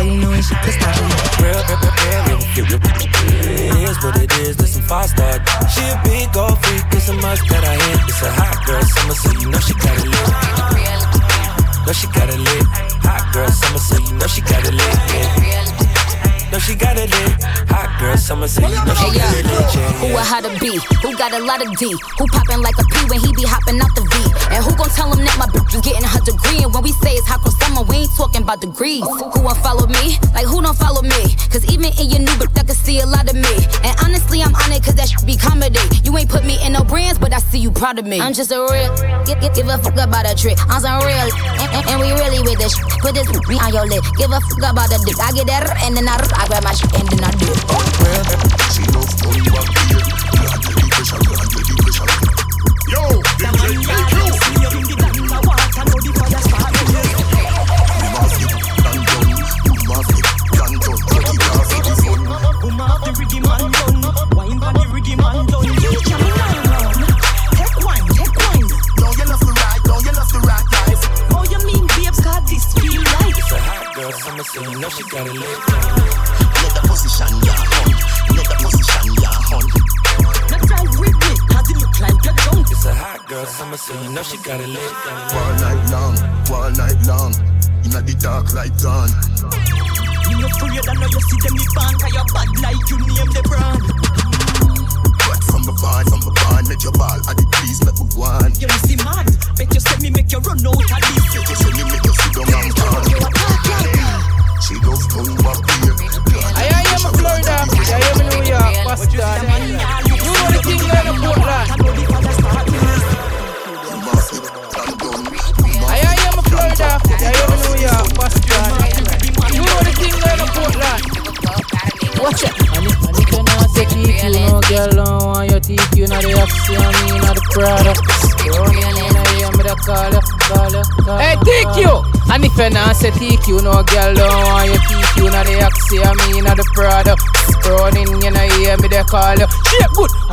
S9: So you know when she could stop me.
S1: Real, real, real, real, real. It is what it is, listen, five star. She a big gold freak, it's a must that I hit. It's a hot girl summer, so you know she got it lit. Know she got it lit. Hot girl summer, so you know she got it lit. Yeah. Know she got it lit. Hot girl summer, so you know she
S23: Hey,
S1: got it
S23: yo,
S1: lit. Yeah,
S23: who a
S1: yeah.
S23: how to be? Who got a lot of D? Who poppin' like a P when he be hopping out the Who won't follow me? Like who don't follow me? Cause even in your new bitch, I can see a lot of me. And honestly, I'm on it cause that should be comedy. You ain't put me in no brands, but I see you proud of me. I'm just a real, give, give, a fuck about a trick. I'm some real, and, and, and we really with this. Put this on your lip. Give a fuck about the dick. I get that, and then I, I grab my shit, and then I do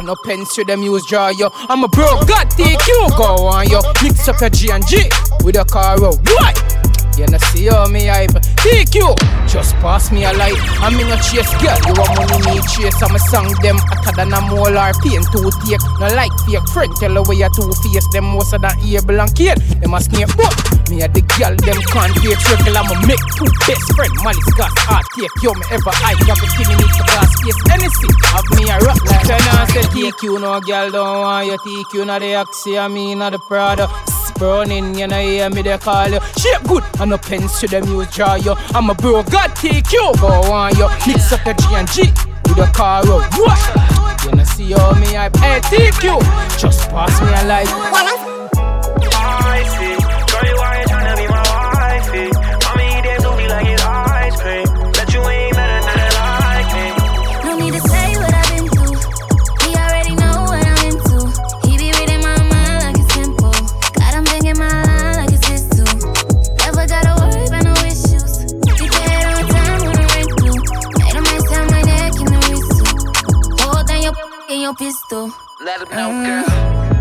S24: no
S3: pencil, them use draw you. I'm a bro, God, TQ, go on you. Mix up your G and G with a car, oh, what? You know see how me hype. TQ Just pass me a light. I'm in a chase girl You want money me chase. I'm a song them Hotter than a molar pain to take. No like fake friend Tell away where you two face. Them most of that able and kid Them a snake Me a the girl Them can't take circle I'ma make two best friend Molly Scott Heart take Yo me ever hype Got the kid me need to pass space Anything Have me a rock like Turn on say TQ No girl don't want you TQ No the Axie I mean not the Prada Burning, you know, hear me, they call you. Shape good, and no pens to them use draw you. I'm a bro, God TQ, go on you. Mix up the G and G with a car, oh, what? You know, see how me hype, hey, TQ. Just pass me a light.
S1: Let him know, girl.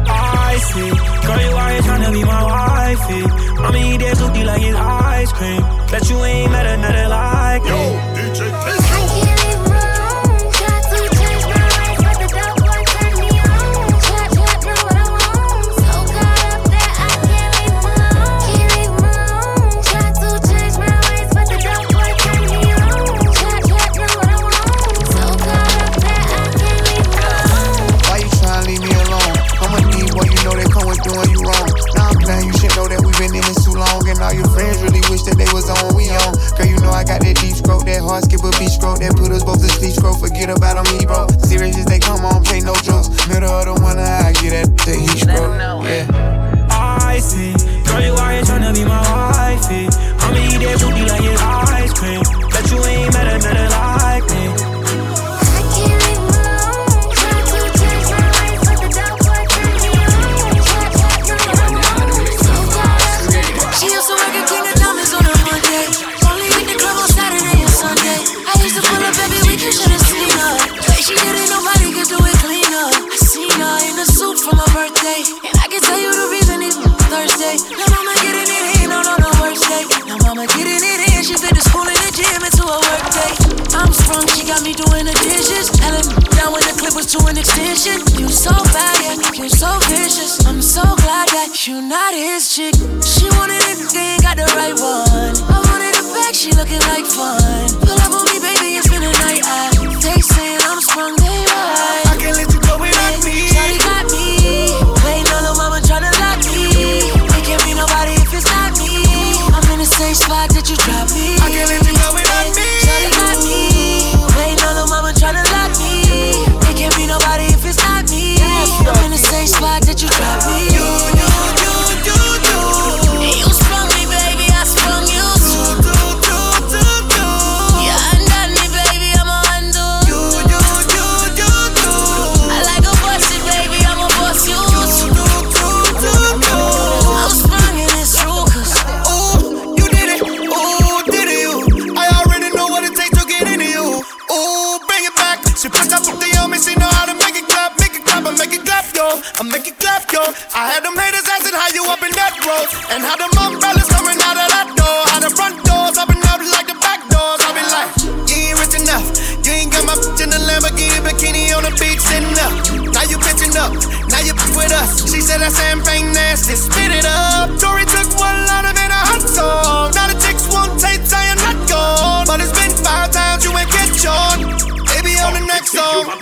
S1: I see. Girl, you are trying to be my wifey. Mommy, there's like it's ice cream. Bet you ain't met another like me. Yo,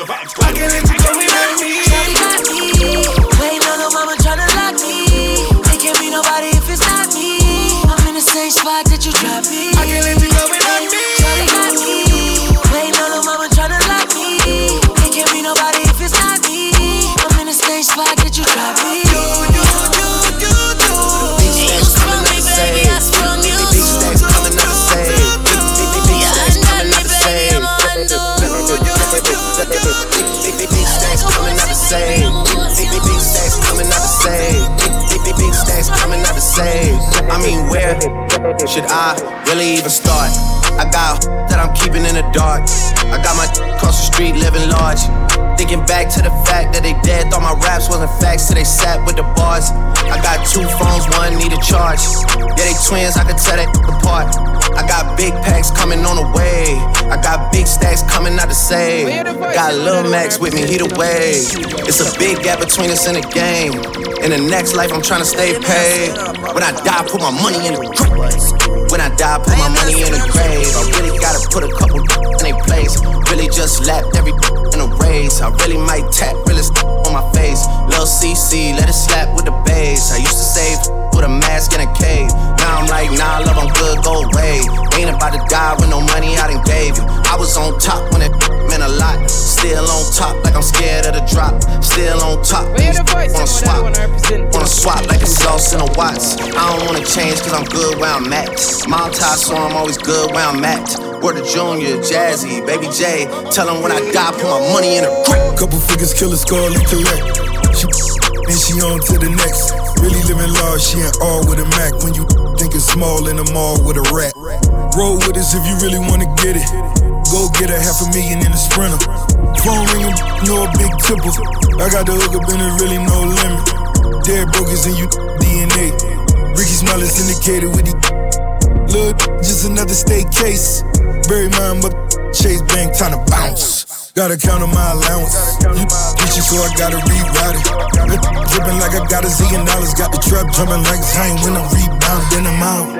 S17: let you go
S12: should I really even start? I got I'm keeping in the dark. I got my across the street living large. Thinking back to the fact that they dead, thought my raps wasn't facts, so they sat with the bars. I got two phones, one need a charge. Yeah, they twins, I could tell that apart. I got big packs coming on the way. I got big stacks coming out to save. Got Lil Max with me, he the wave. It's a big gap between us in the game. In the next life, I'm trying to stay paid. When I die, put my money in the grave. When I die, put my money in the grave. I really gotta put a couple in their place. Really just lapped every in a race. I really might tap realest on my face. Lil CC, let it slap with the bass. I used to save with a mask in a cave. Now I'm like, nah, love, I'm good, go away. Ain't about to die with no money I done gave you. I was on top when it meant a lot. Still on top, like I'm scared of the drop. Still on top, wanna swap. Wanna swap like a sauce in a watts. I don't wanna change cause I'm good where I'm at. Mom tie, so I'm always good where I'm at. Word of Junior, Jazzy, Baby J. Tell them when I die, put my money in a grip.
S25: Couple figures, kill a skull and collect. She and she on to the next. Really living large, she ain't all with a Mac. When you think it's small in the mall with a rat. Roll with us if you really wanna get it. Go get a half a million in a sprinter. Phone ringing, no big tipple. I got the hook up and there's really no limit. Dead brokers in you DNA. Ricky Smile is indicated with the Look, just another state case. Bury mine, but Chase Bank time to bounce. Gotta count on my allowance. Bitch so I gotta reroute it. Dripping like I got a zillion dollars. Got the trap jumping like Zion when I'm rebound. Then I'm out.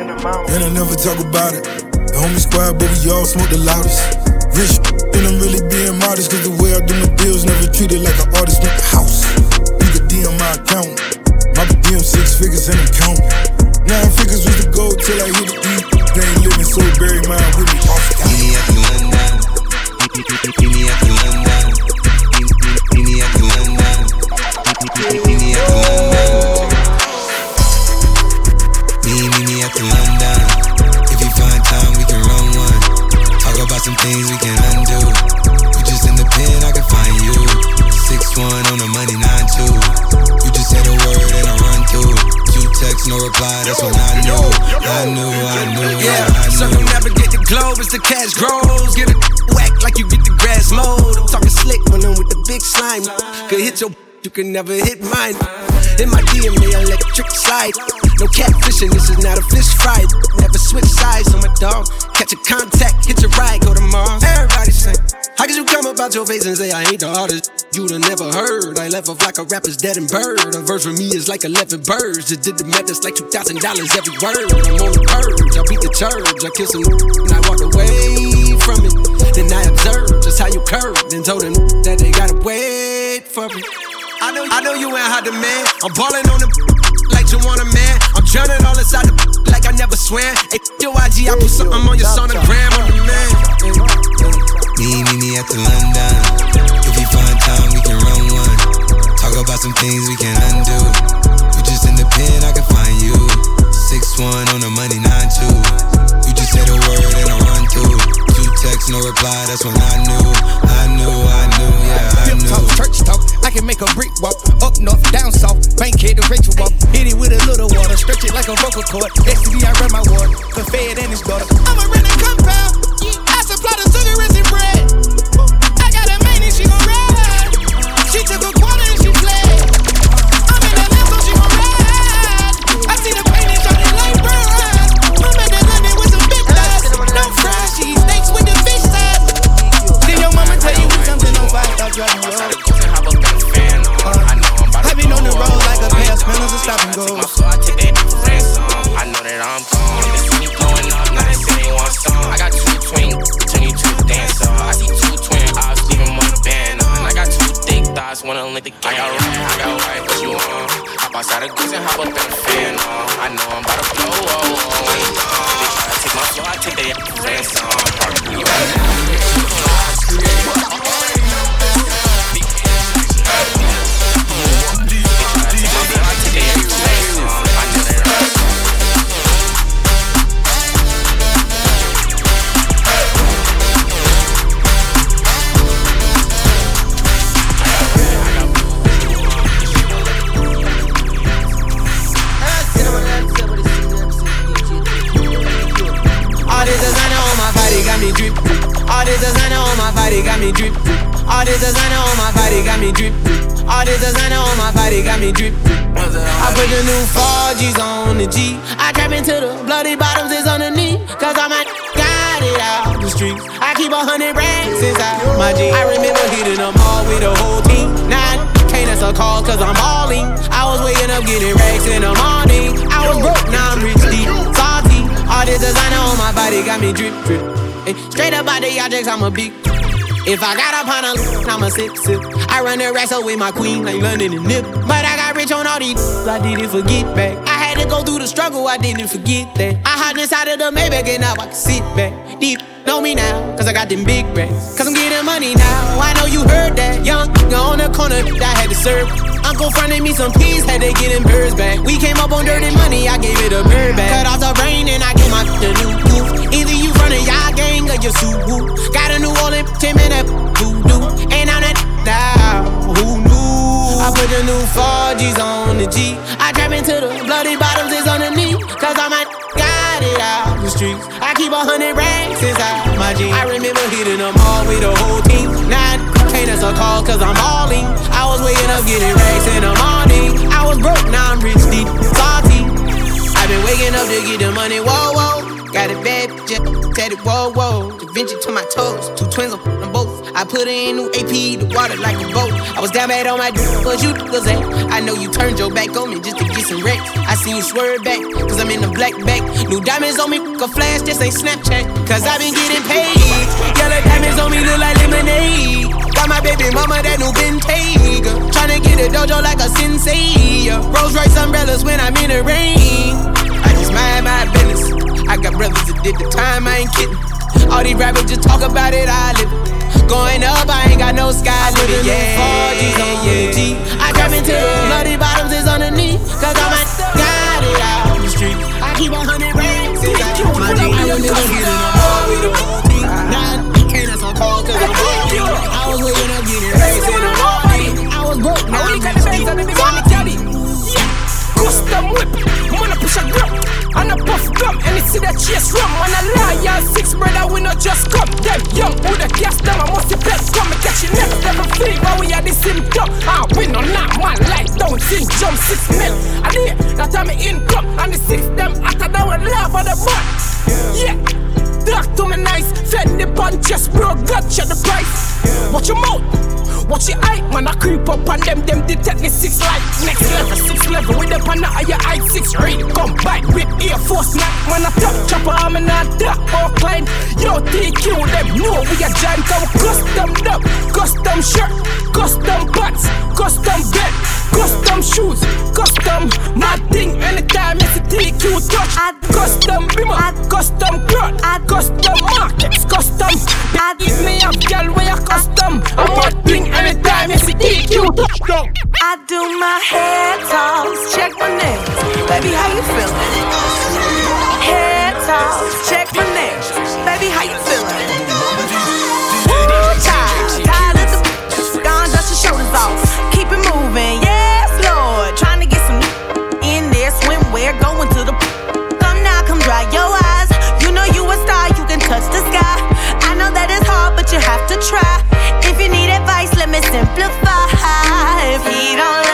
S25: And I never talk about it. The homie squad, but we all smoke the loudest. Rich, and I'm really being modest. Cause the way I do my deals, never treated like an artist with the house. You could DM my account. My DM six figures and I'm counting. Nine figures was the goal till I hit the Ain't living so bury mine with me off the
S26: London. London.
S27: Cash grows. Get it whack like you get the grass mowed. I'm talking slick when I'm with the big slime. Could hit your you can never hit mine. In my DNA, electric slide. No catfishing, this is not a fish fry. Never switch sides on my dog. Catch a contact, hit your ride, go to Mars. Everybody sing. How could you come up about your face and say I ain't the artist? You'd have never heard. I left off like a rapper's dead and bird. A verse for me is like 11 birds. Just did the math, it's like $2,000 every word. I'm on the purge, I beat the church. I kill some and I walk away from it. Then I observed just how you curved and told them that they gotta wait for me. I know, I know you ain't hot demand. I'm balling on the like you want a man. I'm drowning all inside the like I never swam. Hey, yo, IG, I put something on your sonogram. I'm the man.
S26: Me, me, me at the London. If you find time, we can run one. Talk about some things we can undo. You just in the pen, I can find you. Six one on the money, nine two. You just say the word and I run through. Two texts, no reply. That's when I knew, I knew, I knew, yeah, I knew.
S10: Talk, church talk, I can make a brick walk. Up north, down south, bank head to Rachel walk. Hit it with a little water, stretch it like a vocal cord. STD, I run my ward, the fed and his daughter. I'ma run a compound. I the sugar and bread.
S6: Hop outside the goose and hop up in the. I know I'm
S10: body got me drip. All this designer on my body got me drip. All this designer on my body got me drip. I put the new 4G's on the G. I trap into the bloody bottoms is on the knee. Cause I'm a got it out the streets. I keep a hundred racks inside my G. I remember hitting them all with the whole team. Now can't answer calls cause I'm balling. I was waking up getting racks in the morning. I was broke, now I'm rich deep. Salty. All this designer on my body got me drip, drip. Straight up out the objects, I'm a big. If I got up on a I'm a sip, sip. I run the up with my queen like London and Nip. But I got rich on all these, I didn't forget back. I had to go through the struggle, I didn't forget that. I hopped inside of the Maybach and now I can sit back. Deep, know me now, cause I got them big racks. Cause I'm getting money now, I know you heard that. Young, nigga on the corner, I had to serve. Uncle fronted me some peas, had to get them birds back. We came up on dirty money, I gave it a bird back. Cut off the rain and I gave my new gang or you Subaru. Got a New Orleans Tim and that voodoo. And I'm that now, who knew? I put the new 4G's on the G. I trap into the bloody bottoms is on the knee. Cause I'm a got it out the streets. I keep a hundred racks inside my jeans. I remember hitting them all with the whole team. Now can't answer call cause I'm balling. I was waking up getting racks in the morning. I was broke, now I'm rich deep. Salty. I've been waking up to get the money, whoa, whoa. Got a bad bitch, tatted, whoa, whoa. Da Vinci to my toes, two twins on them both. I put in new AP, the water like a boat. I was down bad on my dick, but you was at. I know you turned your back on me just to get some wrecks. I see you swerve back, cause I'm in the black back. New diamonds on me, a flash, this ain't Snapchat. Cause I been getting paid. Yellow diamonds on me look like lemonade. Got my baby mama that new Bentayga. Tryna get a dojo like a sensei. Rolls Royce umbrellas when I'm in the rain. I just mind my business. I got brothers that did the time, I ain't kidding. All these rappers just talk about it, I live it. Going up, I ain't got no sky limit. Yeah, 4G's on the G. I drop into the bloody bottoms is on the knee. Cause I'm a got it out the street. I keep a hundred racks inside my jeans. I was never getting no more with the whole team. Now I can't answer call cause I'm. I was waking
S28: And a puff gum, and it's
S3: see the chase rum. Man, a liar, six brother, we not just come. Them young, who the gas them, I must be blessed. Come and catch you next level fever, we are the symptom. Ah, we no not man like don't see jump six mil. I need that time me income, and the six them after that we laugh at the butt. Yeah. Talk to me nice, fend the punches, bro, God, shut the price. Watch your mouth. Watch your eye, man, I creep up on them, them detect me six light. Next level, six level, with the pan out of your eye, six read. Come back with Air Force Mac, man, I top chopper, I'm in a top or client. Yo, TQ, them know we a giant, come custom up, custom shirt, custom pants, custom bed, custom shoes, custom my thing. Anytime it's a TQ touch, custom bimmer, custom cloth, custom markets, custom. If me up, girl, where you custom, I'm my thing. Anytime it's a TQ touchdown.
S13: I do my hair toss, check my nails. Baby, how you feeling? Hair toss, check my nails. Baby, how you feeling? Simplify. If he don't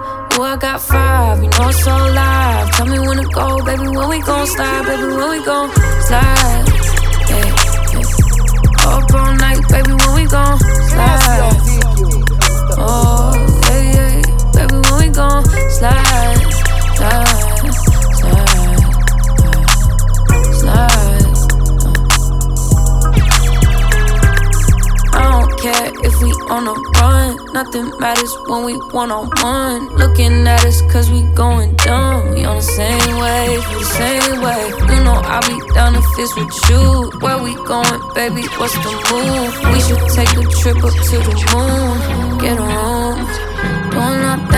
S29: Oh, I got five, you know it's so live. Tell me when to go, baby. When we gon' slide, baby. When we gon' slide. Yeah, yeah. Up all night, baby. When we gon' slide. Oh, yeah, yeah. Baby, when we gon' slide, slide, we on a run. Nothing matters when we one on one. Looking at us cause we going dumb. We on the same wave, the same way. You know I'll be down if it's with you. Where we going, baby? What's the move? We should take a trip up to the moon. Get thing, moving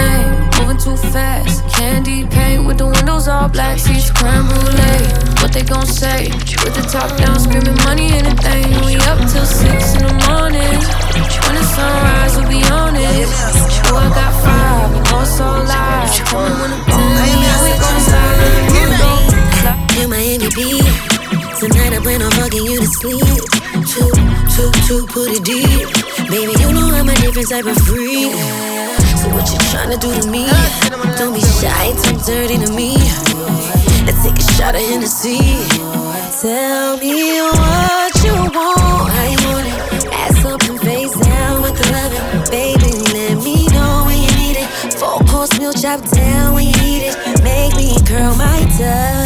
S29: too fast. Candy paint with the windows all black, seats creme brulee. What they gon' say? With the top down, screaming money, anything. We up till six in the morning. When the sunrise, we'll be on it. Oh, I got five, you know it's all live. Me when me we gon' slide.
S4: You Miami Beach. Tonight I plan on fucking you to sleep. Two, two, two, put it deep. Baby, you know I'm a different type of freak. So what you tryna do to me? Don't be shy, too dirty to me. Let's take a shot of Hennessy. Tell me what you want. You want it? Ass up and face down with the loving. Baby, let me know when you need it. Four course meal chop down when you need it. Make me curl my toes.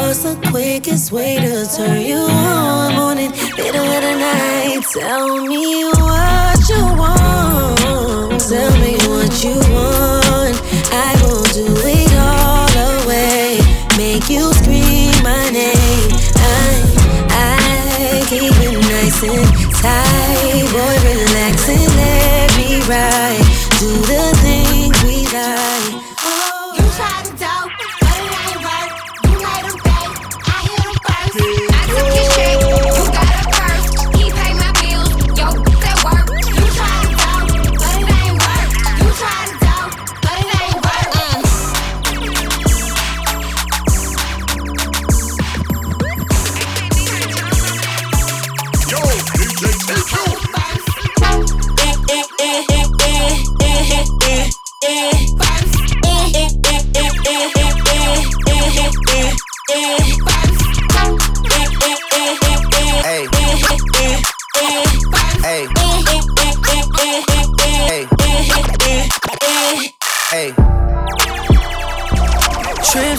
S4: What's the quickest way to turn you on? Morning, middle of the night. Tell me what you want. Tell me what you want. I will do it all the way. Make you scream my name. I, I keep it nice and tight. Boy, relax and let me ride.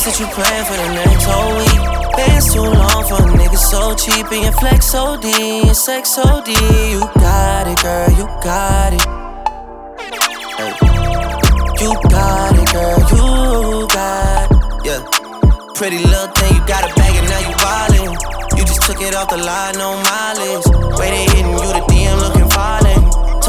S6: Trips that you plan for the next whole week. Bands too long for a nigga so cheap and your flex OD and sex OD. You got it, girl, you got it. Hey. You got it, girl, you got it. Yeah. Pretty little thing, you got a bag and now you wildin'. You just took it off the line, no mileage. They hitting you, the DM looking.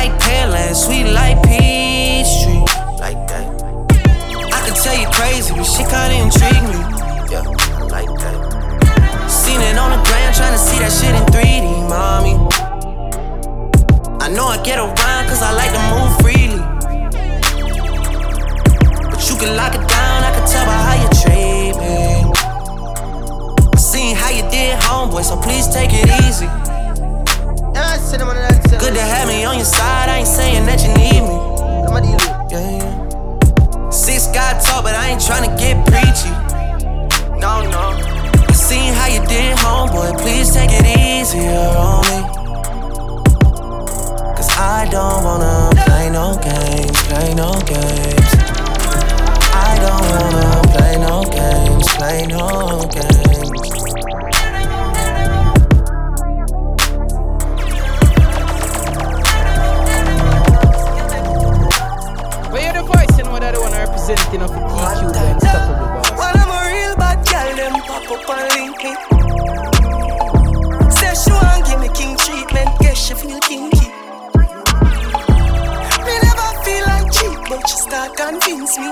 S6: Like Pearland, sweet like Peachtree. Like that. I can tell you crazy, but she kinda intrigue me. Yeah, like that. Seen it on the gram, trying to see that shit in 3D, mommy. I know I get around cause I like to move freely. But you can lock it down, I can tell by how you treat me. Seen how you did, homeboy, so please take it easy. Good to have me on your side, I ain't saying that you need me. Yeah, yeah. Six God talk, but I ain't tryna get preachy. No, no. I seen how you did, homeboy, please take it easier on me. Cause I don't wanna play no games, play no games. I don't wanna play no games, play no games.
S3: That the one representing of the TQ, the boss.
S13: Well, I'm a real bad girl, them pop up and link me. Say she want give me king treatment, guess she feel kinky. Me never feel like cheap, but she start convince me.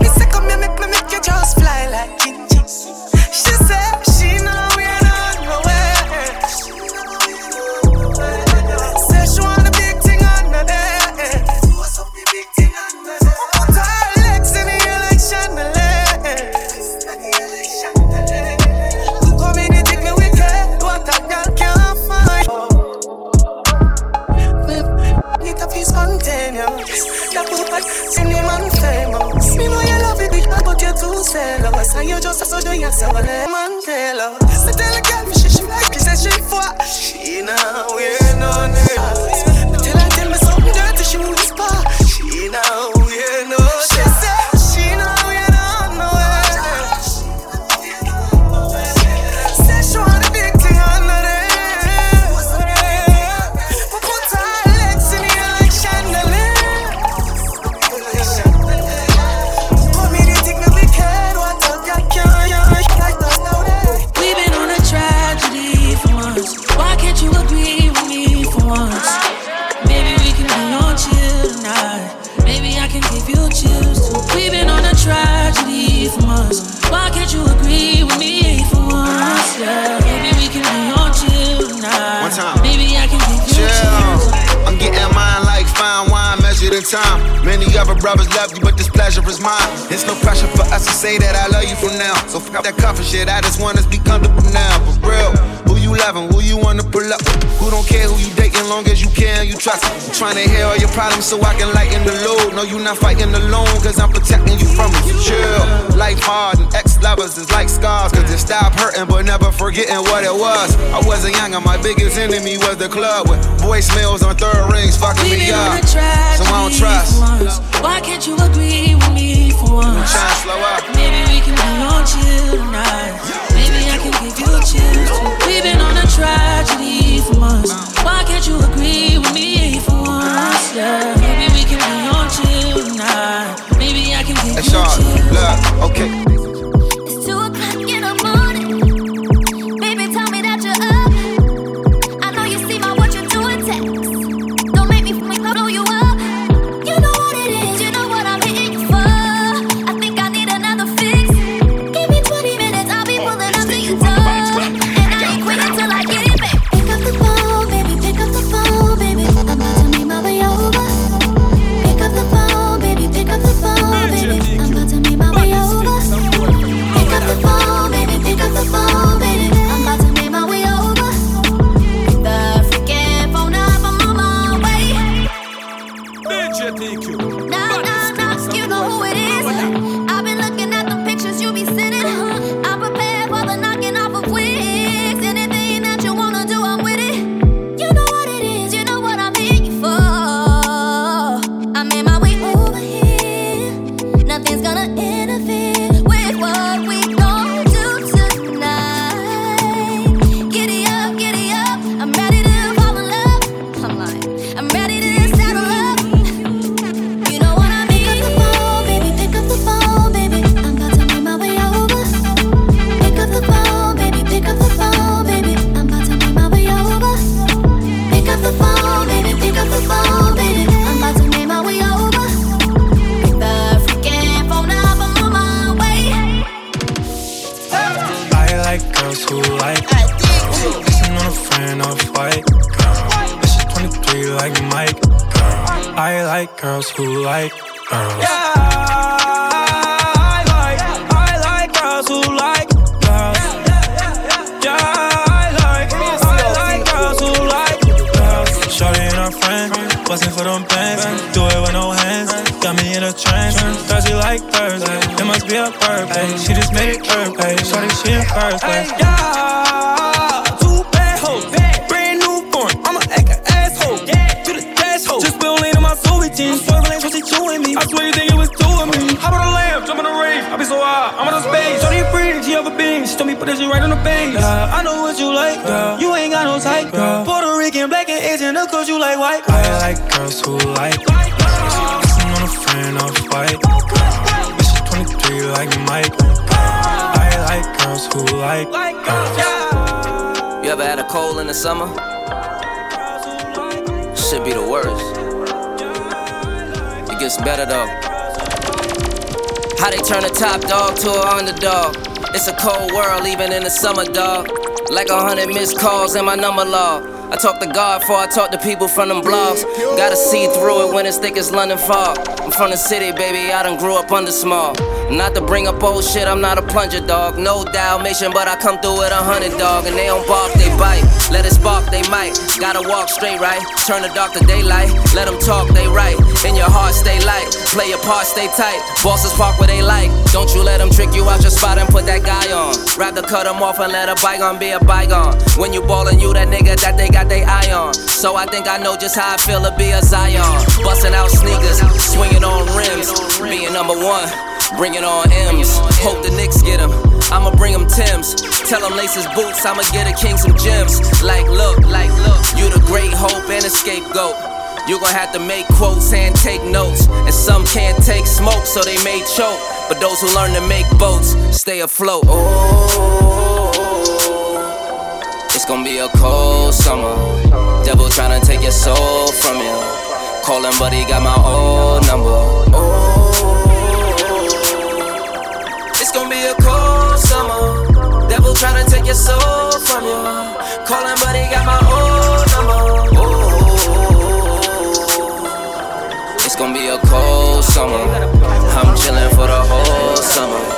S13: Me say come here, make me make you just fly like Gingy. And you just so do yourself a man jealous. So tell a girl me she she like it, say she fuck. She now wear no nails.
S1: Time. Many other brothers love you, but this pleasure is mine. It's no pressure for us to say that I love you from now. So fuck that coffee shit, I just want us to be comfortable now. For real, loving, who you wanna pull up? Who don't care who you dating, long as you can, you trust. I'm trying to hear all your problems so I can lighten the load. No, you not fighting alone, cause I'm protecting you from it. Chill, life hard and ex lovers is like scars, cause it stop hurting, but never forgetting what it was. I wasn't young and my biggest enemy was the club with voicemails on third rings fucking me up. So I don't trust.
S17: Why can't you agree with me for once?
S1: Trying to slow up.
S17: Maybe we can be on chill tonight. Maybe I can give you too. We've been on a tragedy for months. Why can't you agree with me for once? Yeah. Maybe we can be on chill tonight. Maybe I can give
S1: Hey,
S17: you
S1: Sean,
S17: chills.
S1: look, okay.
S30: Who like
S31: girls. Yeah, I like, I like girls who like girls. Yeah, I like, I like girls who like girls. Shorty and her friend, bustin' for them bands. Do it with no hands, got me in a trance. Thursday like Thursday, it must be a birthday. She just made it birthday. Shorty, she in first place. Yeah, 15. I swear when I was chewing me. I swear you think it was two of me. Hop on the lamp, jump on the rave. I be so high, I'm on a space. Tony Bridge, you ever been? She told me put that shit right on the face. Yeah, I know what you like, girl. You ain't got no type, girl. Puerto Rican, black and Asian, of course you like white. I like girls who like. Kissing on a friend of white. Bitch, 23 like Mike. I like girls who like.
S32: You ever had a cold in the summer? Should be the worst. Gets better though. How they turn a top dog to a underdog. It's a cold world, even in the summer, dog. Like a hundred missed calls in my number log. I talk to God before I talk to people from them blogs. Gotta see through it when it's thick as London fog. I'm from the city, baby, I done grew up under small. Not to bring up old shit, I'm not a plunger dog. No Dalmatian, but I come through with a hundred dog. And they don't bark, they bite. Let it spark, they might. Gotta walk straight, right? Turn the dark to daylight. Let them talk, they right. In your heart, stay light. Play your part, stay tight. Bosses park where they like. Don't you let them trick you out your spot and put that guy on. Rather cut them off and let a bygone be a bygone. When you ballin', you that nigga that they got they eye on. So I think I know just how I feel to be a Zion. Bustin' out sneakers, swinging on rims. Being number one, bringing on M's. Hope the Knicks get him. I'ma bring him Tim's. Tell him lace his boots, I'ma get a king some gems. Like, look, like, look, you the great hope and a scapegoat. You gon' have to make quotes and take notes. And some can't take smoke, so they may choke. But those who learn to make boats stay afloat. Oh, it's gonna be a cold summer. Devil tryna take your soul from you. Call him, but he got my old number. Oh, it's gonna be a cold summer. Devil tryna take your soul from you. Call him, but he got my old number. Oh, it's gonna be a cold summer. I'm chillin' for the whole summer.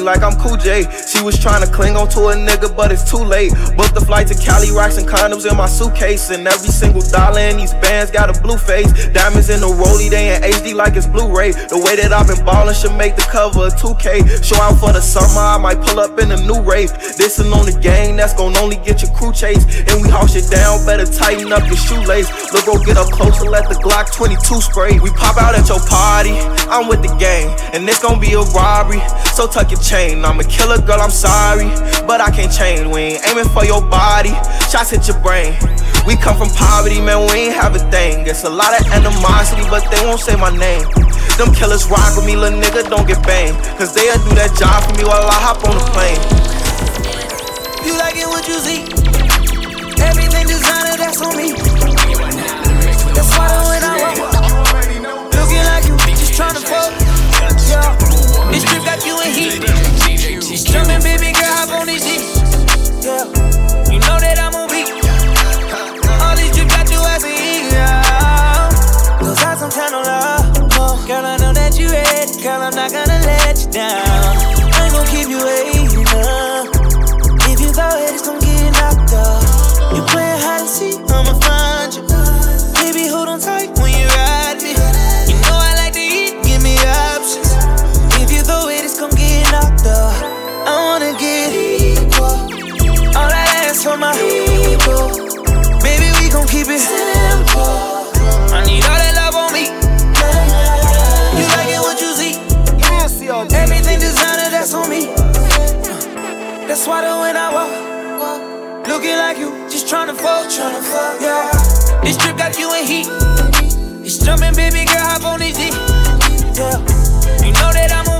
S33: like I'm Cool J. She was trying to cling on to a nigga, but it's too late. Booked the flight to Cali, rocks and condoms in my suitcase. And every single dollar in these bands got a blue face. Diamonds in the rollie, they in HD like it's Blu-ray. The way that I've been ballin' should make the cover of 2K. Show out for the summer, I might pull up in a new race. This'n on the gang, that's gon' only get your crew chased. And we haul shit down, better tighten up your shoelace. Look, bro, get up close and let the Glock 22 spray. We pop out at your party, I'm with the gang. And this gon' be a robbery. So tuck your chain. I'm a killer girl, I'm sorry. But I can't change. We ain't aiming for your body. Shots hit your brain. We come from poverty, man, we ain't have a thing. It's a lot of animosity, but they won't say my name. Them killers rock with me, little nigga, don't get banged. Cause they'll do that job for me while I hop on the plane.
S10: You like it what you see. Everything designer, that's on me. That's why when I walk, looking like you, just tryna fuck. Yeah, this trip got you in heat. Jumping, baby girl, hop on this shit. Yeah, you know that I'm on beat. All these trips got you as a. Yeah. Cause I some kind of love. Oh, girl, I know that you ready. Girl, I'm not gonna let you down. I ain't gon' keep you waiting. Uh. If you go ahead, it's gon' get knocked off. You playing hide and seek, I'ma find I need all that love on me. You like it what you see. Everything designer, that's on me. That's why the when I walk, looking like you, just tryna fuck, tryna fuck, yeah. This trip got you in heat. It's jumping, baby girl, hop on this dick. Yeah, you know that I'm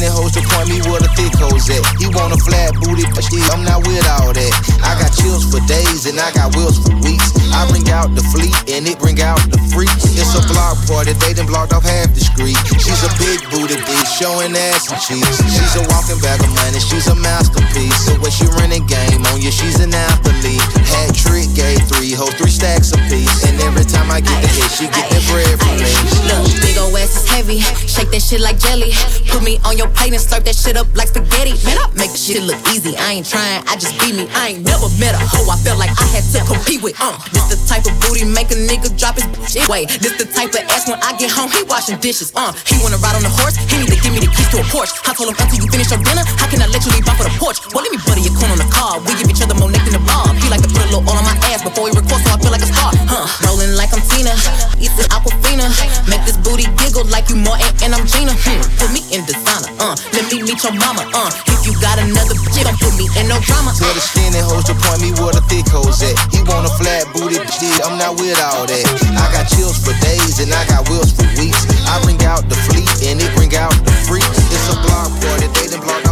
S12: Skinny hoes to point me where the thick hoes at. He want a flat booty, but shit, I'm not with all that. I got chills for days and I got wheels for weeks. I bring out the fleet and it bring out the freaks. It's a block party, they done blocked off half the street. She's a big booty bitch, showing ass and cheeks. She's a walking bag of money, she's a masterpiece. The way she running game on you, she's an athlete. Hat trick, gave three hoes, three stacks apiece. And every time I get the hit, she get the bread from me.
S9: Look, big ol' ass is heavy. Shake that shit like jelly. Put me on your plate and slurp that shit up like spaghetti. Man, I make the shit look easy. I ain't trying, I just be me. I ain't never met a hoe I felt like I had to compete with. Uh, this the type of booty make a nigga drop his shit. Wait, this the type of ass when I get home, he washing dishes. Uh, he wanna ride on the horse, he need to give me the keys to a Porsche. I told him after you finish your dinner, how can I let you leave off for the porch? Well, let me butter your corn on the car. We give each other more neck than the bob. He like to put a little on my ass before we record, so I feel like a star. Huh? Rolling like I'm Tina, eat the Aquafina. Make this booty giggle like you Martin and I'm Gina. Hmm, put me in designer. Uh, let me meet your mama. Uh, if you got another bitch, don't put me in no drama.
S12: Tell the skinny hoes to point me where the thick hoes at. He want a flat booty, shit, I'm not with all that. I got chills for days and I got wheels for weeks. I bring out the fleet and it bring out the freaks. It's a block party, they done blocked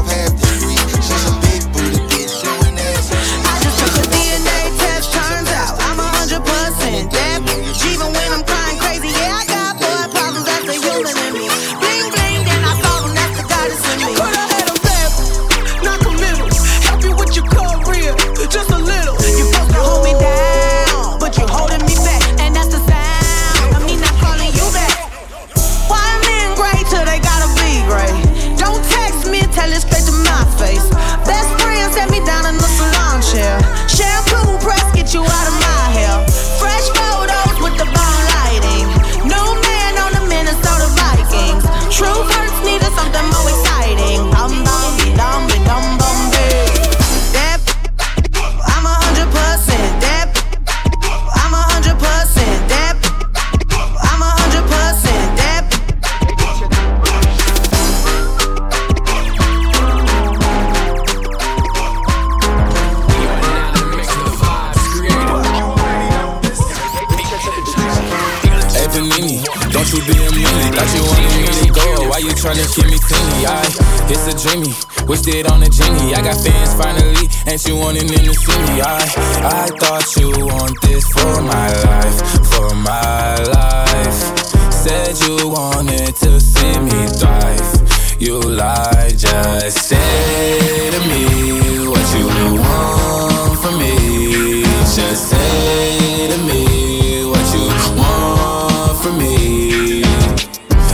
S34: it's a dreamy, wished it on a genie. I got fans finally, ain't you wanting them to see me? I, I thought you want this for my life, for my life. Said you wanted to see me thrive. You lied, just say to me what you want from me. Just say to me what you want from me.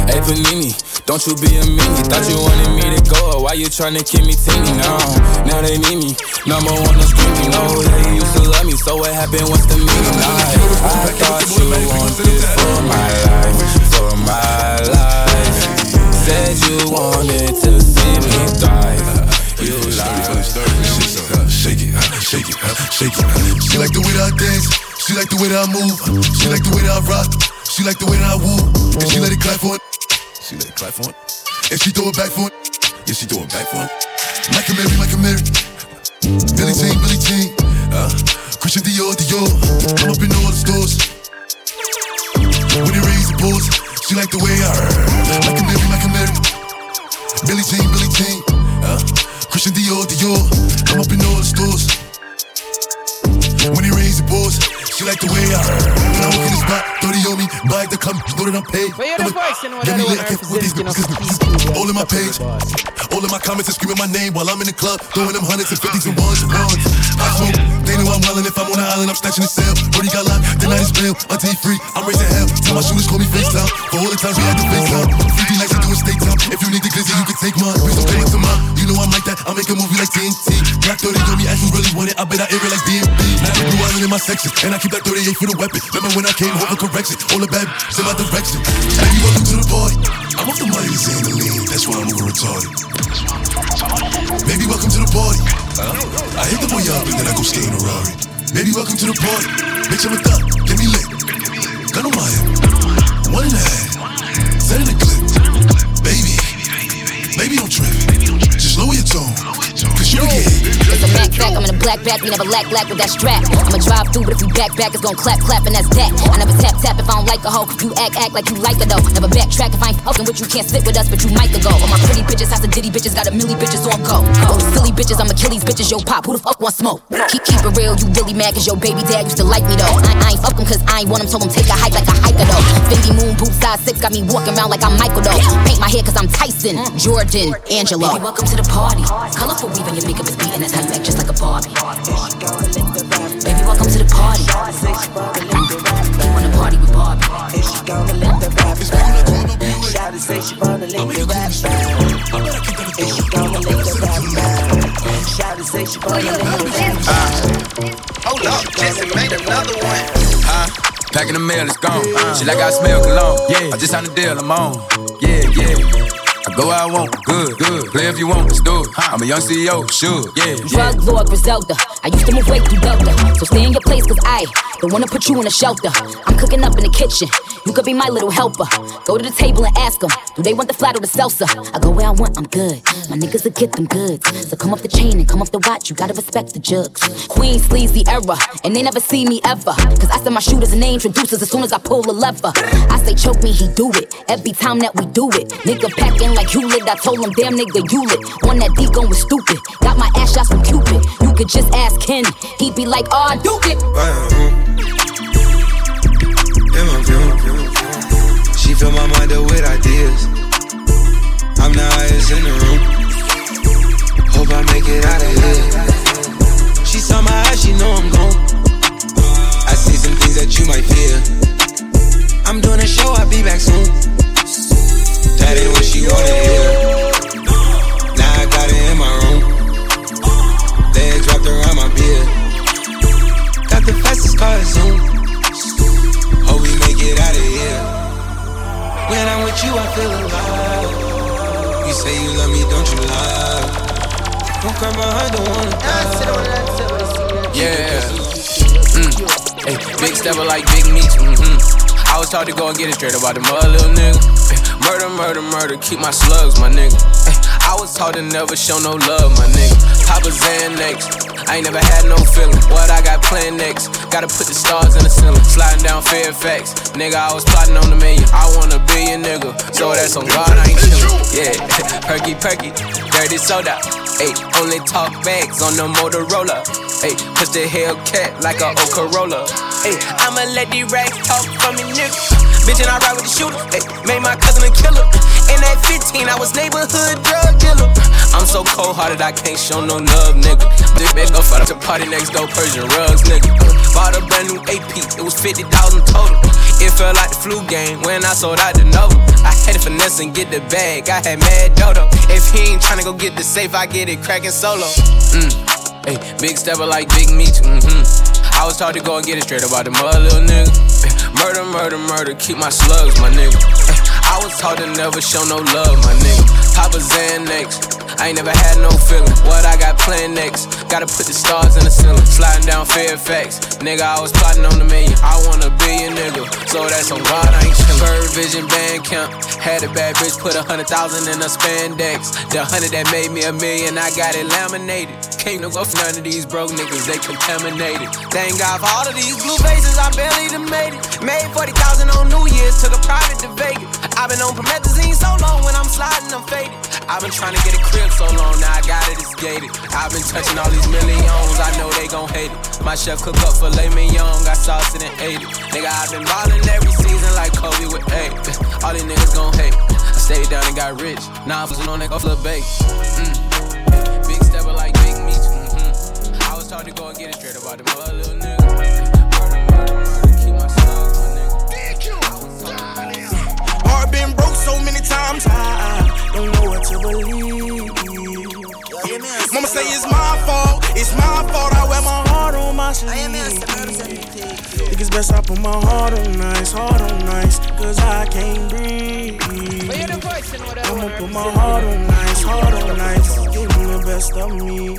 S34: Hey Panini, don't you be a meanie. Thought you wanted me to go, why you tryna keep me teeny now? Now they need me, number one no screaming. No, they used to love me, so what happened? What's the meaning? I, I thought you wanted for my life, for my life. Said you wanted to see me thrive. You lied.
S35: Shake it, uh, shake it, uh, shake it. Uh. She like the way that I dance. She like the way that I move. She like the way that I rock. She like the way that I woo. And she let it clap for it. She let it for it. And she throw it back for it. Yeah, she throw it back for it. A Mary, like a Mary. Billy Jean, Billy Jean. Uh, Christian Dior, Dior. I'm up in all the stores. When they raise the balls, she like the way I a Mary, like a Mary. Billy Jean, Billy Jean. Uh, Christian Dior, Dior. I'm up in all the stores. When they raise the balls, she like the way I When I walk in the spot, 30 on me, buy the come, know that I'm paid.
S3: But you're the voice, you know what I
S35: me lit, I can't with these cause All in my page, all in my comments and screaming my name while I'm in the club, throwing them hundreds and fifties and ones and ones. I smoke, they know I'm wildin'. If I'm on the island, I'm snatching the cell. Brody got locked, the night is bail. Until he free, I'm raising hell. Tell my shooters call me FaceTime. For all the times we had to FaceTime. 50 nights to do a state time. If you need the glizzy, you can take mine. Please don't come to mine. You know I'm like that. I'll make a movie like TNT. Black 30 on me, as you really want it. I bet I air it like DMB. Now the blue island in my section. And I keep that 38 for the weapon. Remember when I came home for correction? All the bad in my direction. Baby, welcome to the party. I'm off the money to say the lean. That's why I'm over retarded. Baby, welcome to the party. I hit the boy up and then I go skate in a Rari. Baby, welcome to the party. Bitch, I'm a thug. Get me lit. Gun on my head. One and a half. Set in the clip. Baby. Baby, don't trip. Just lower your tone. Cause you get hit.
S21: It's a Mac back, I'm in a black back, we never lack black with that strap. I'ma drive through, but if you back back, it's gon' clap clap, and that's that. I never tap tap if I don't like a hoe. You act act like you like her though. Never backtrack if I ain't fucking with you, can't sit with us, but you might go. All my pretty bitches, house of ditty bitches, got a milli bitches on go. Those silly bitches, I'm Achilles bitches, yo pop, who the fuck want smoke? Keep keep it real, you really mad cause your baby dad used to like me though. I, I ain't fuck him cause I ain't want him, told him take a hike like a hiker though. Fendi moon boot size six, got me walking around like I'm Michael though. Paint my hair cause I'm Tyson, Jordan, Angelo.
S36: Baby, welcome to the party. Colorful weave and your makeup is beating, that's how you act just like a Barbie. Baby, welcome to the party. You wanna party with Barbie?
S37: And she gonna let the rap battle. Shawty say she wanna let the rap battle. And she gonna let the rap battle. Shawty say she wanna let the rap battle.
S38: Hold up, Jetson made another one.
S39: Huh? Packing the mail, it's gone. She like I smell cologne. Yeah. I just signed a deal, I'm on. Yeah, yeah. Go where I want, good, good. Play if you want, let's do it. I'm a young CEO, sure, yeah, yeah.
S21: Drug lord Griselda. I used to move weight through Delta. So stay in your place, cause I don't wanna put you in a shelter. I'm cooking up in the kitchen. You could be my little helper. Go to the table and ask them, do they want the flat or the salsa? I go where I want, I'm good. My niggas will get them goods. So come off the chain and come off the watch. You gotta respect the jugs. Queen sleazy era, and they never see me ever. Cause I send my shooters and they introducers as soon as I pull a lever. I say choke me, he do it. Every time that we do it. Nigga packing like Hewlett. I told him, damn nigga, you lit. On that D going stupid. Got my ass shots from Cupid. You could just ask Ken. He'd be like, oh, I do it.
S26: in
S40: taught to go and get it straight about the mother, little nigga. Eh, murder, murder, murder, keep my slugs, my nigga. Eh, I was taught to never show no love, my nigga. Papa Xanax. I ain't never had no feeling. What I got planned next? Gotta put the stars in the ceiling. Sliding down Fairfax. Nigga, I was plotting on the million. I want a billion, nigga. So that's on God, I ain't chillin'. Yeah, perky, perky. Dirty soda. Ayy, only talk bags on the Motorola. Ayy, push the Hellcat like a old Corolla. Ayy, I'ma let these racks talk for me, nigga. Bitch, and I ride with the shooter. Ayy, made my cousin a killer. And at 15, I was neighborhood drug dealer. I'm so cold hearted, I can't show no love, nigga. This bitch go fuck the party next door, Persian rugs, nigga. Bought a brand new AP, it was 50,000 total. It felt like the flu game when I sold out the Nova. I had to finesse and get the bag, I had mad dodo. If he ain't tryna go get the safe, I get it cracking solo. Mm. Hey, big stepper like Big Meech, mm-hmm. I was taught to go and get it straight about the mother, little nigga. Eh, murder, murder, murder, keep my slugs, my nigga. Eh, I was taught to never show no love, my nigga. Papa Xanax. I ain't never had no feeling. What I got planned next? Gotta put the stars in the ceiling. Sliding down Fairfax. Nigga, I was plotting on the million. I want a billion, nigga. So that's on God, I ain't chillin'. Bird Vision Band Camp. Had a bad bitch put a hundred thousand in a spandex. The hundred that made me a million, I got it laminated. Can't no off none of these broke niggas, they contaminated. Thank God for all of these blue faces, I barely done made it. Made 40,000 on New Year's, took a private to Vegas. I've been on promethazine so long, when I'm sliding, I'm faded. I've been trying to get a crib so long, now I got it, it's gated. I've been touching all these millions, I know they gon' hate it. My chef cook up for filet mignon, got sauce in it, ate it. Nigga, I've been ballin' every season like Kobe with eight. All these niggas gon' hate. I stayed down and got rich, now I'm on that off the bake. Mm. Taught to go and get it straight about the little nigga.
S41: Heart been broke so many times, I, I don't know what to believe. Mama say it's my fault, it's my fault. I wear my heart on my sleeve. Think it's best I put my heart on nice, heart on nice, cause I can't breathe. I'ma put my heart on nice, heart on ice. Give getting the best of me.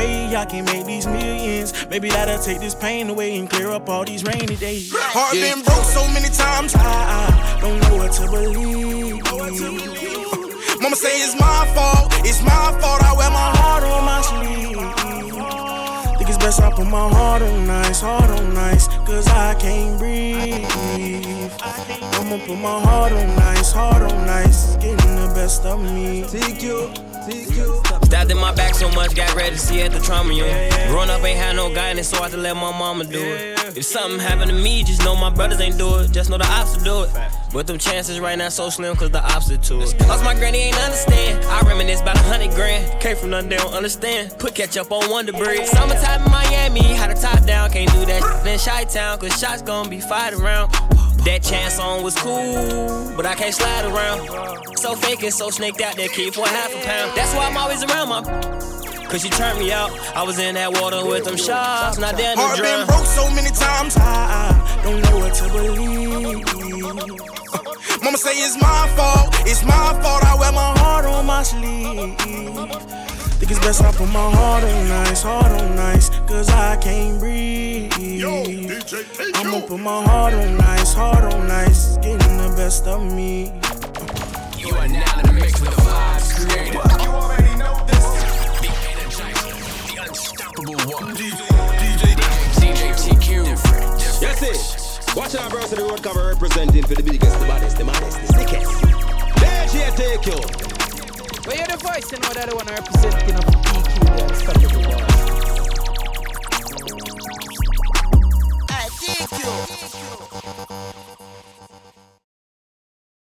S41: I can make these millions. Maybe that'll take this pain away and clear up all these rainy days. Heart Yeah. been broke so many times, I, I don't know what to believe. Mama say it's my fault, it's my fault. I wear my heart on my sleeve. Think it's best I put my heart on ice, heart on nice, cause I can't breathe. I'ma put my heart on ice, heart on nice, getting the best of me. TQ, TQ.
S16: Stabbed in my back so much, got ready to see at the trauma unit. Growing up ain't had no guidance, so I had to let my mama do it. If something happened to me, just know my brothers ain't do it. Just know the ops will do it. But them chances right now so slim, cause the opposite to it. Lost my granny, ain't understand. I reminisce about a hundred grand. Came from nothing, they don't understand. Put ketchup on Wonder Bread. Summertime in Miami, had a top down. Can't do that in Chi Town, cause shots gon' be fired around. That chance on was cool, but I can't slide around. So fake and so snaked out that kid for half a pound. That's why I'm always around my. Cause she turned me out. I was in that water with them shots, not there to
S41: Heart been broke so many times, I, I don't know what to believe. Mama say it's my fault, it's my fault. I wear my heart on my sleeve. Think it's best I put my heart on nice, heart on nice, cause I can't breathe. I'ma put my heart on nice, heart on nice, getting the best of me.
S2: You are now in the mix with the vibes creator. You already know this. The energizer, the unstoppable one. DJ, DJ, DJ TQ.
S42: Yes, it. Watch out, bros, to the road cover representing for the biggest, the baddest, the maddest, the sickest. DJ TQ.
S3: But you're the voice, you know, that the one representing you know, for I think you.